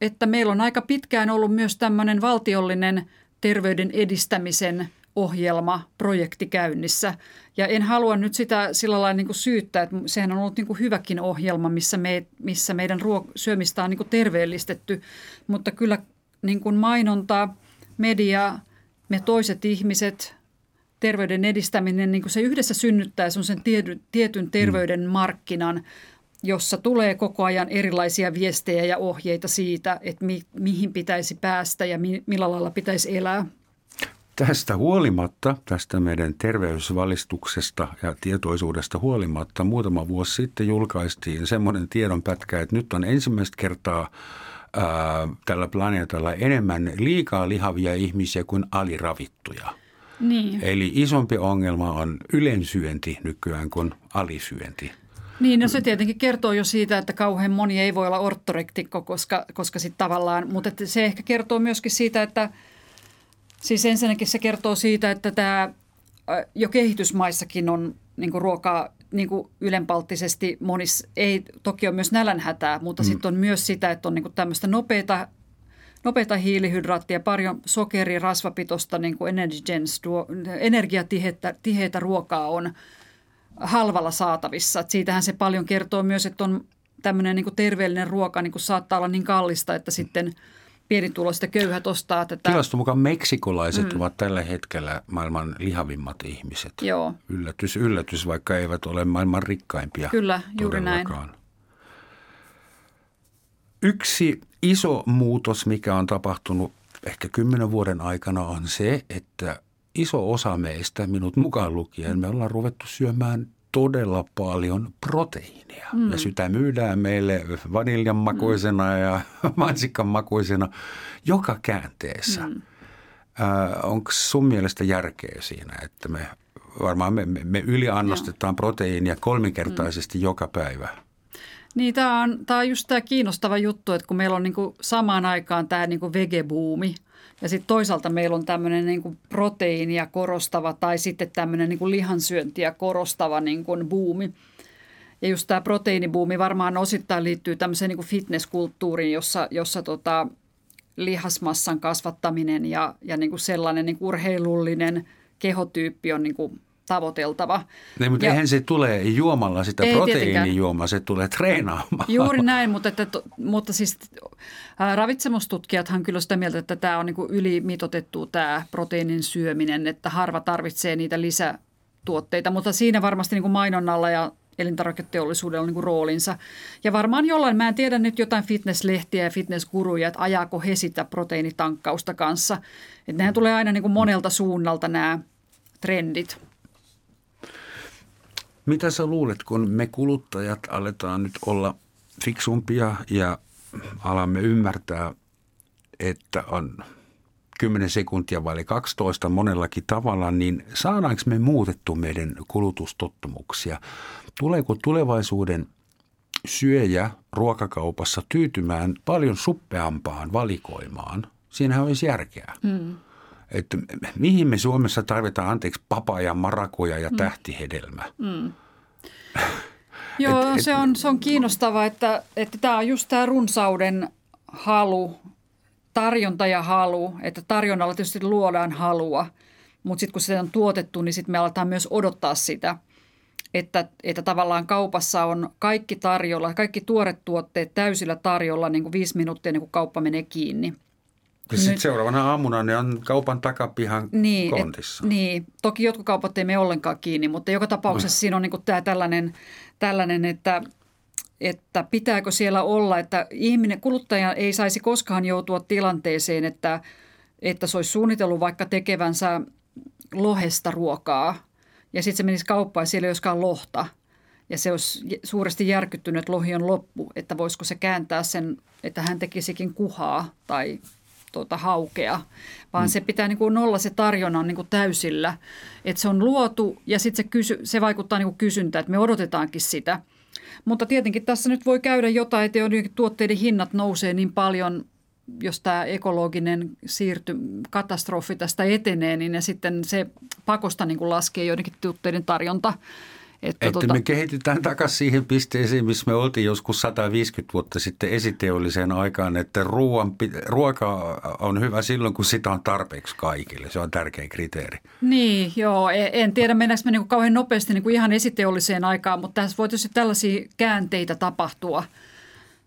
että meillä on aika pitkään ollut myös tämmöinen valtiollinen terveyden edistämisen ohjelma, projekti käynnissä. Ja en halua nyt sitä sillä lailla niin syyttää, että sehän on ollut niin hyväkin ohjelma, missä, me, missä meidän ruok- syömistä on niin terveellistetty. Mutta kyllä niin kuin mainonta, media, me toiset ihmiset, terveyden edistäminen, niin kuin se yhdessä synnyttää sen tietyn terveyden markkinan, jossa tulee koko ajan erilaisia viestejä ja ohjeita siitä, että mi, mihin pitäisi päästä ja mi, millä lailla pitäisi elää. Tästä huolimatta, tästä meidän terveysvalistuksesta ja tietoisuudesta huolimatta, muutama vuosi sitten julkaistiin semmoinen tiedonpätkä, että nyt on ensimmäistä kertaa ää, tällä planeetalla enemmän liikaa lihavia ihmisiä kuin aliravittuja. Niin. Eli isompi ongelma on ylensyönti nykyään kuin alisyönti. Niin, no se tietenkin kertoo jo siitä, että kauhean moni ei voi olla ortorektikko, koska, koska sitten tavallaan, mutta se ehkä kertoo myöskin siitä, että siis ensinnäkin se kertoo siitä, että tämä jo kehitysmaissakin on niin kuin ruokaa niin kuin ylenpalttisesti monissa, ei toki on myös nälänhätää, mutta mm. sitten on myös sitä, että on niin kuin tämmöistä nopeita, nopeita hiilihydraattia, paljon sokeri, rasvapitosta, niin kuin energiatiheitä ruokaa on – halvalla saatavissa. Et siitähän se paljon kertoo myös, että on tämmöinen niin terveellinen ruoka niin kuin saattaa olla niin kallista, että sitten pienituloiset ja köyhät ostaa tätä. Tilaston mukaan meksikolaiset mm. ovat tällä hetkellä maailman lihavimmat ihmiset. Joo. Yllätys, yllätys, vaikka eivät ole maailman rikkaimpia. Kyllä, juuri näin. Yksi iso muutos, mikä on tapahtunut ehkä kymmenen vuoden aikana, on se, että iso osa meistä, minut mukaan lukien, me ollaan ruvettu syömään todella paljon proteiinia. Mm. Ja sitä myydään meille vaniljan makuisena mm. ja mansikan makuisena joka käänteessä. Mm. Äh, Onko sun mielestä järkeä siinä, että me varmaan me, me yliannostetaan proteiinia kolminkertaisesti mm. joka päivä? Niin, tämä on, tämä on just tämä kiinnostava juttu, että kun meillä on niin kuin samaan aikaan tämä niin kuin vegebuumi – ja sitten toisaalta meillä on tämmöinen niin kuin proteiinia korostava tai sitten tämmöinen niin kuin lihansyöntiä korostava niin kuin buumi. Ja just tämä proteiinibuumi varmaan osittain liittyy tämmöiseen niin kuin fitnesskulttuuriin, jossa, jossa tota, lihasmassan kasvattaminen ja, ja niin kuin sellainen niin kuin urheilullinen kehotyyppi on niin kuin tavoiteltava. Niin, mutta ja, eihän se tule juomalla sitä proteiinijuomaa, se tulee treenaamaan. Juuri näin, mutta, että, mutta siis ää, ravitsemustutkijathan kyllä sitä mieltä, että tämä on niin ylimitotettu tämä proteiinin syöminen, että harva tarvitsee niitä lisätuotteita, mutta siinä varmasti niin kuin mainonnalla ja elintarviketeollisuudella niin kuin roolinsa. Ja varmaan jollain, mä en tiedä nyt jotain fitnesslehtiä ja fitnessguruja, että ajaako he sitä proteiinitankkausta kanssa. Että nehän tulee aina niin kuin monelta suunnalta nämä trendit. Mitä sä luulet, kun me kuluttajat aletaan nyt olla fiksumpia ja alamme ymmärtää, että on 10 sekuntia vai 12 monellakin tavalla, niin saadaanko me muutettu meidän kulutustottumuksia? Tuleeko tulevaisuuden syöjä ruokakaupassa tyytymään paljon suppeampaan valikoimaan? Siinähän olisi järkeä. Mm. Että mihin me Suomessa tarvitaan, anteeksi, papaja, marakoja ja mm. tähtihedelmä? Mm. Joo, et, et, se, on, se on kiinnostavaa, että, että tämä on just tämä runsauden halu, tarjonta ja halu, että tarjonnalla tietysti luodaan halua, mutta sitten kun se on tuotettu, niin sitten me aletaan myös odottaa sitä, että, että tavallaan kaupassa on kaikki tarjolla, kaikki tuoret tuotteet täysillä tarjolla niin kuin viisi minuuttia ennen kuin kauppa menee kiinni – ja sitten seuraavana aamuna ne on kaupan takapihan niin, kontissa. Et, niin, toki jotkut kaupat ei mene ollenkaan kiinni, mutta joka tapauksessa no. siinä on niin tämä tällainen, tällainen, että että pitääkö siellä olla, että ihminen, kuluttaja ei saisi koskaan joutua tilanteeseen, että, että se olisi suunnitellut vaikka tekevänsä lohesta ruokaa ja sitten se menisi kauppaan ja siellä ei olisikaan lohta. Ja se olisi suuresti järkyttynyt, että lohi on loppu, että voisiko se kääntää sen, että hän tekisikin kuhaa tai tuota, haukea, vaan mm. se pitää niin kuin olla se tarjonnan niin kuin täysillä. Että se on luotu ja sitten se, kysy, se vaikuttaa niin kuin kysyntään, että me odotetaankin sitä. Mutta tietenkin tässä nyt voi käydä jotain, että tuotteiden hinnat nousee niin paljon, jos tämä ekologinen siirty, katastrofi tästä etenee, niin ja sitten se pakosta niin kuin laskee joidenkin tuotteiden tarjonta. Että, että tota... me kehitytään takaisin siihen pisteeseen, missä me oltiin joskus 150 vuotta sitten esiteolliseen aikaan, että ruoan, ruoka on hyvä silloin, kun sitä on tarpeeksi kaikille. Se on tärkeä kriteeri. Niin, joo. E- en tiedä, mennäänkö me niin kuin kauhean nopeasti niin kuin ihan esiteolliseen aikaan, mutta tässä voi tietysti tällaisia käänteitä tapahtua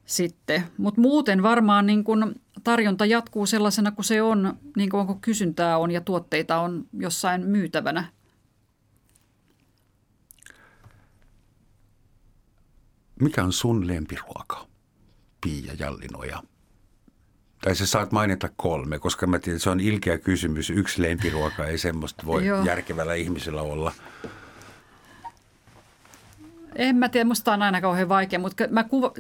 sitten. Mutta muuten varmaan niin kuin tarjonta jatkuu sellaisena kuin se on, niin kuin kun kysyntää on ja tuotteita on jossain myytävänä. Mikä on sun lempiruoka, Pia Jallinoja? Tai sä saat mainita kolme, koska mä tiedän, että se on ilkeä kysymys. Yksi lempiruoka ei semmoista voi Joo. järkevällä ihmisellä olla. En mä tiedä, musta on aina kauhean vaikea, mutta mä kuva,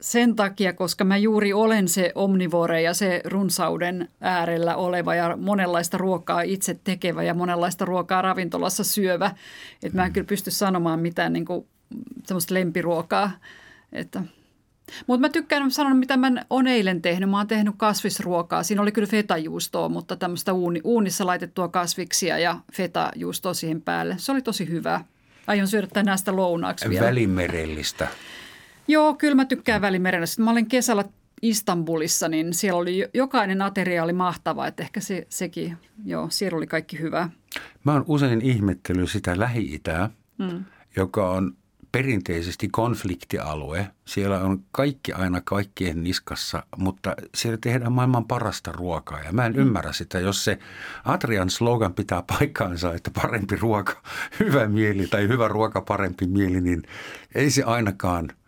sen takia, koska mä juuri olen se omnivore ja se runsauden äärellä oleva ja monenlaista ruokaa itse tekevä ja monenlaista ruokaa ravintolassa syövä. Että mä en kyllä pysty sanomaan mitään niin kuin semmoista lempiruokaa. Että. Mutta mä tykkään sanoa, mitä mä oon eilen tehnyt. Mä oon tehnyt kasvisruokaa. Siinä oli kyllä fetajuustoa, mutta tämmöistä uuni, uunissa laitettua kasviksia ja fetajuustoa siihen päälle. Se oli tosi hyvää. Aion syödä tänään sitä lounaaksi vielä. Välimerellistä. Joo, kyllä mä tykkään Välimerellä. Sitten mä olin kesällä Istanbulissa, niin siellä oli jokainen ateria oli mahtava, että ehkä se, sekin, joo, siellä oli kaikki hyvää. Mä oon usein ihmettely sitä Lähi-Itää, mm. joka on perinteisesti konfliktialue. Siellä on kaikki aina kaikkien niskassa, mutta siellä tehdään maailman parasta ruokaa. Ja mä en mm. ymmärrä sitä, jos se Atrian slogan pitää paikkaansa, että parempi ruoka, hyvä mieli tai hyvä ruoka, parempi mieli, niin ei se ainakaan –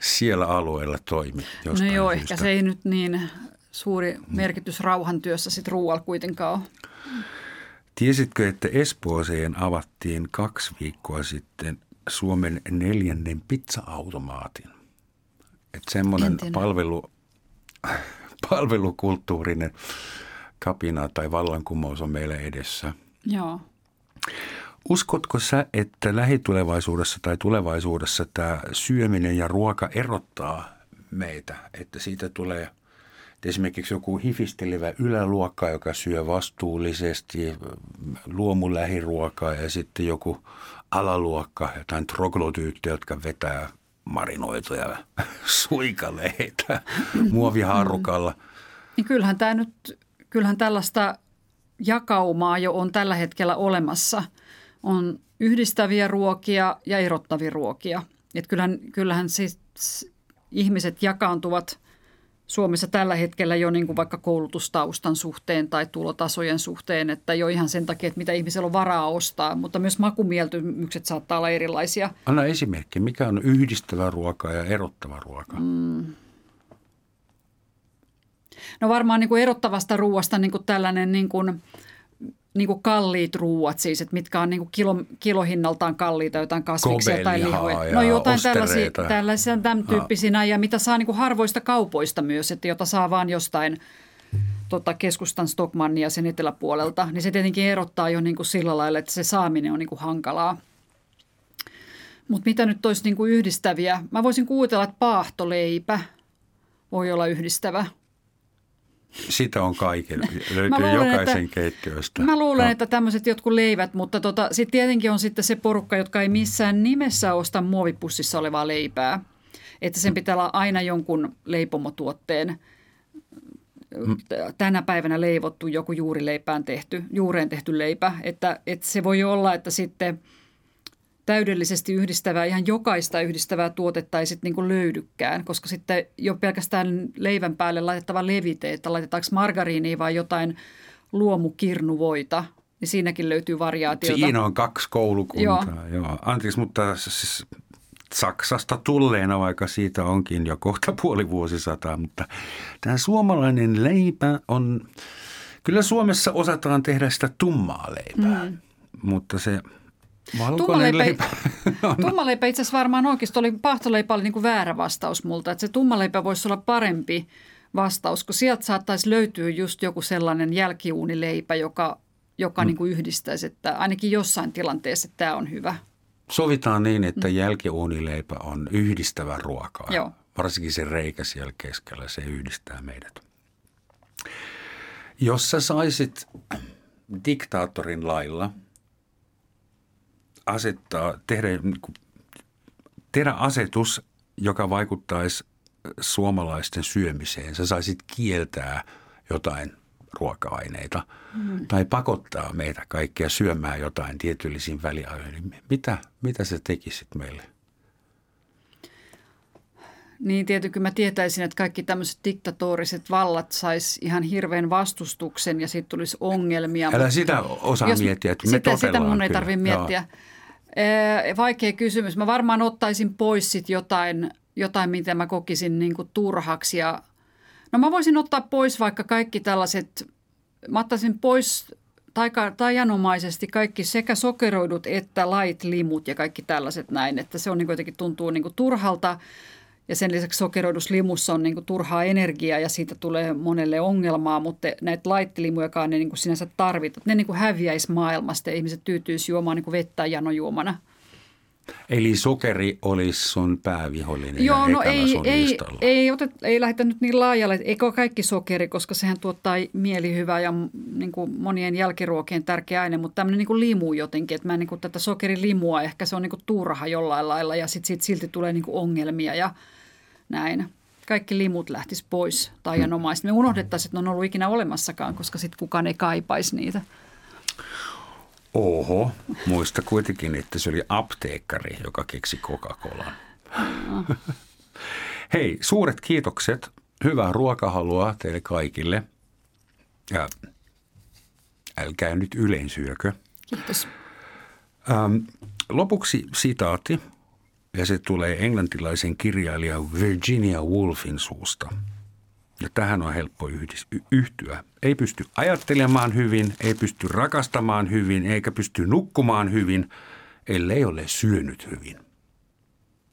siellä alueella toimi. No joo, syystä. ehkä se ei nyt niin suuri merkitys rauhantyössä sitten ruoalla kuitenkaan ole. Tiesitkö, että Espooseen avattiin kaksi viikkoa sitten Suomen neljännen pizza-automaatin? Että semmoinen palvelu, palvelukulttuurinen kapina tai vallankumous on meillä edessä. Joo. Uskotko sä, että lähitulevaisuudessa tai tulevaisuudessa tämä syöminen ja ruoka erottaa meitä, että siitä tulee esimerkiksi joku hifistelevä yläluokka, joka syö vastuullisesti luomulähiruokaa ja sitten joku alaluokka, jotain troglodyyttejä, jotka vetää marinoituja suikaleita muoviharukalla. Niin kyllähän tämä nyt, kyllähän tällaista jakaumaa jo on tällä hetkellä olemassa – on yhdistäviä ruokia ja erottavia ruokia. Et kyllähän, kyllähän siis ihmiset jakaantuvat Suomessa tällä hetkellä jo niin kuin vaikka koulutustaustan suhteen tai tulotasojen suhteen, että jo ihan sen takia, että mitä ihmisellä on varaa ostaa, mutta myös makumieltymykset saattaa olla erilaisia. Anna esimerkki, mikä on yhdistävä ruoka ja erottava ruoka? Mm. No varmaan niin kuin erottavasta ruoasta niin kuin tällainen niin kuin – niin kuin kalliit ruuat siis, että mitkä on niin kuin kilo, kilohinnaltaan kalliita, jotain kasviksia tai lihoja. No jotain tällaisia, tällaisia tämän tyyppisinä ja mitä saa niin kuin harvoista kaupoista myös, että jota saa vaan jostain tota, keskustan Stockmannia sen eteläpuolelta, niin se tietenkin erottaa jo niin kuin sillä lailla, että se saaminen on niin kuin hankalaa. Mutta mitä nyt olisi niin kuin yhdistäviä? Mä voisin kuvitella, että paahtoleipä voi olla yhdistävä – sitä on kaiken, löytyy luulen, jokaisen että, keittiöstä. Mä luulen, no. että tämmöiset jotkut leivät, mutta tota, sitten tietenkin on sitten se porukka, jotka ei missään nimessä osta muovipussissa olevaa leipää. Että sen pitää olla aina jonkun leipomotuotteen mm. tänä päivänä leivottu joku juurileipään tehty, juureen tehty leipä. Että, että se voi olla, että sitten – täydellisesti yhdistävää, ihan jokaista yhdistävää tuotetta ei sitten niin löydykään, koska sitten jo pelkästään leivän päälle laitettava levite, että laitetaanko margariinia vai jotain luomukirnuvoita, niin siinäkin löytyy variaatiota. Siinä on kaksi koulukuntaa, joo. joo. Anteeksi, mutta siis Saksasta tulleena, vaikka siitä onkin jo kohta puoli vuosisataa, mutta tämä suomalainen leipä on, kyllä Suomessa osataan tehdä sitä tummaa leipää, mm. mutta se – Tummaleipä, leipä. tummaleipä itse asiassa varmaan oikeasti oli, pahtoleipä oli niin kuin väärä vastaus multa. Että se tummaleipä voisi olla parempi vastaus, kun sieltä saattaisi löytyä just joku sellainen jälkiuunileipä, joka, joka mm. niin kuin yhdistäisi, että ainakin jossain tilanteessa tämä on hyvä. Sovitaan niin, että mm. jälkiuunileipä on yhdistävä ruokaa. Joo. Varsinkin se reikä siellä keskellä, se yhdistää meidät. Jos sä saisit diktaattorin lailla – asettaa, tehdä, niinku, tehdä asetus, joka vaikuttaisi suomalaisten syömiseen. Sä saisit kieltää jotain ruoka-aineita mm. tai pakottaa meitä kaikkia syömään jotain tietyllisiin väliajoin. Mitä, mitä se tekisit meille? Niin tietenkin mä tietäisin, että kaikki tämmöiset diktatoriset vallat sais ihan hirveän vastustuksen ja siitä tulisi ongelmia. Älä mutta sitä osaa jos, miettiä, että me sitä, sitä mun ei tarvitse miettiä. Joo. Vaikea kysymys. Mä varmaan ottaisin pois sit jotain, jotain, mitä mä kokisin niin kuin turhaksi. Ja, no mä voisin ottaa pois vaikka kaikki tällaiset, mä ottaisin pois tajanomaisesti kaikki sekä sokeroidut että light limut ja kaikki tällaiset näin, että se on niin jotenkin tuntuu niin kuin turhalta. Ja sen lisäksi sokeroidus limussa on niin kuin turhaa energiaa ja siitä tulee monelle ongelmaa, mutta näitä laittelimujakaan ne niin kuin sinänsä tarvita. Ne niin kuin häviäisi maailmasta ja ihmiset tyytyisi juomaan niin kuin vettä janojuomana. Eli sokeri olisi sun päävihollinen Joo, no ei, ei, ei, otet, ei lähdetä nyt niin laajalle, eikö kaikki sokeri, koska sehän tuottaa mielihyvää ja niin kuin monien jälkiruokien tärkeä aine, mutta tämmöinen niin kuin limu jotenkin, että mä niin kuin tätä sokerilimua, ehkä se on niin kuin turha jollain lailla ja sitten sit silti tulee niin kuin ongelmia ja – näin. Kaikki limut lähtis pois taianomaisesti. Me unohdettaisiin, että ne on ollut ikinä olemassakaan, koska sitten kukaan ei kaipaisi niitä. Oho, muista kuitenkin, että se oli apteekkari, joka keksi Coca-Colan. Hei, suuret kiitokset. Hyvää ruokahalua teille kaikille. Ja älkää nyt yleensyökö. Kiitos. Ähm, lopuksi sitaatti ja se tulee englantilaisen kirjailijan Virginia Woolfin suusta. Ja tähän on helppo yhtyä. Ei pysty ajattelemaan hyvin, ei pysty rakastamaan hyvin, eikä pysty nukkumaan hyvin, ellei ole syönyt hyvin.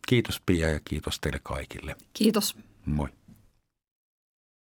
Kiitos Pia ja kiitos teille kaikille. Kiitos. Moi.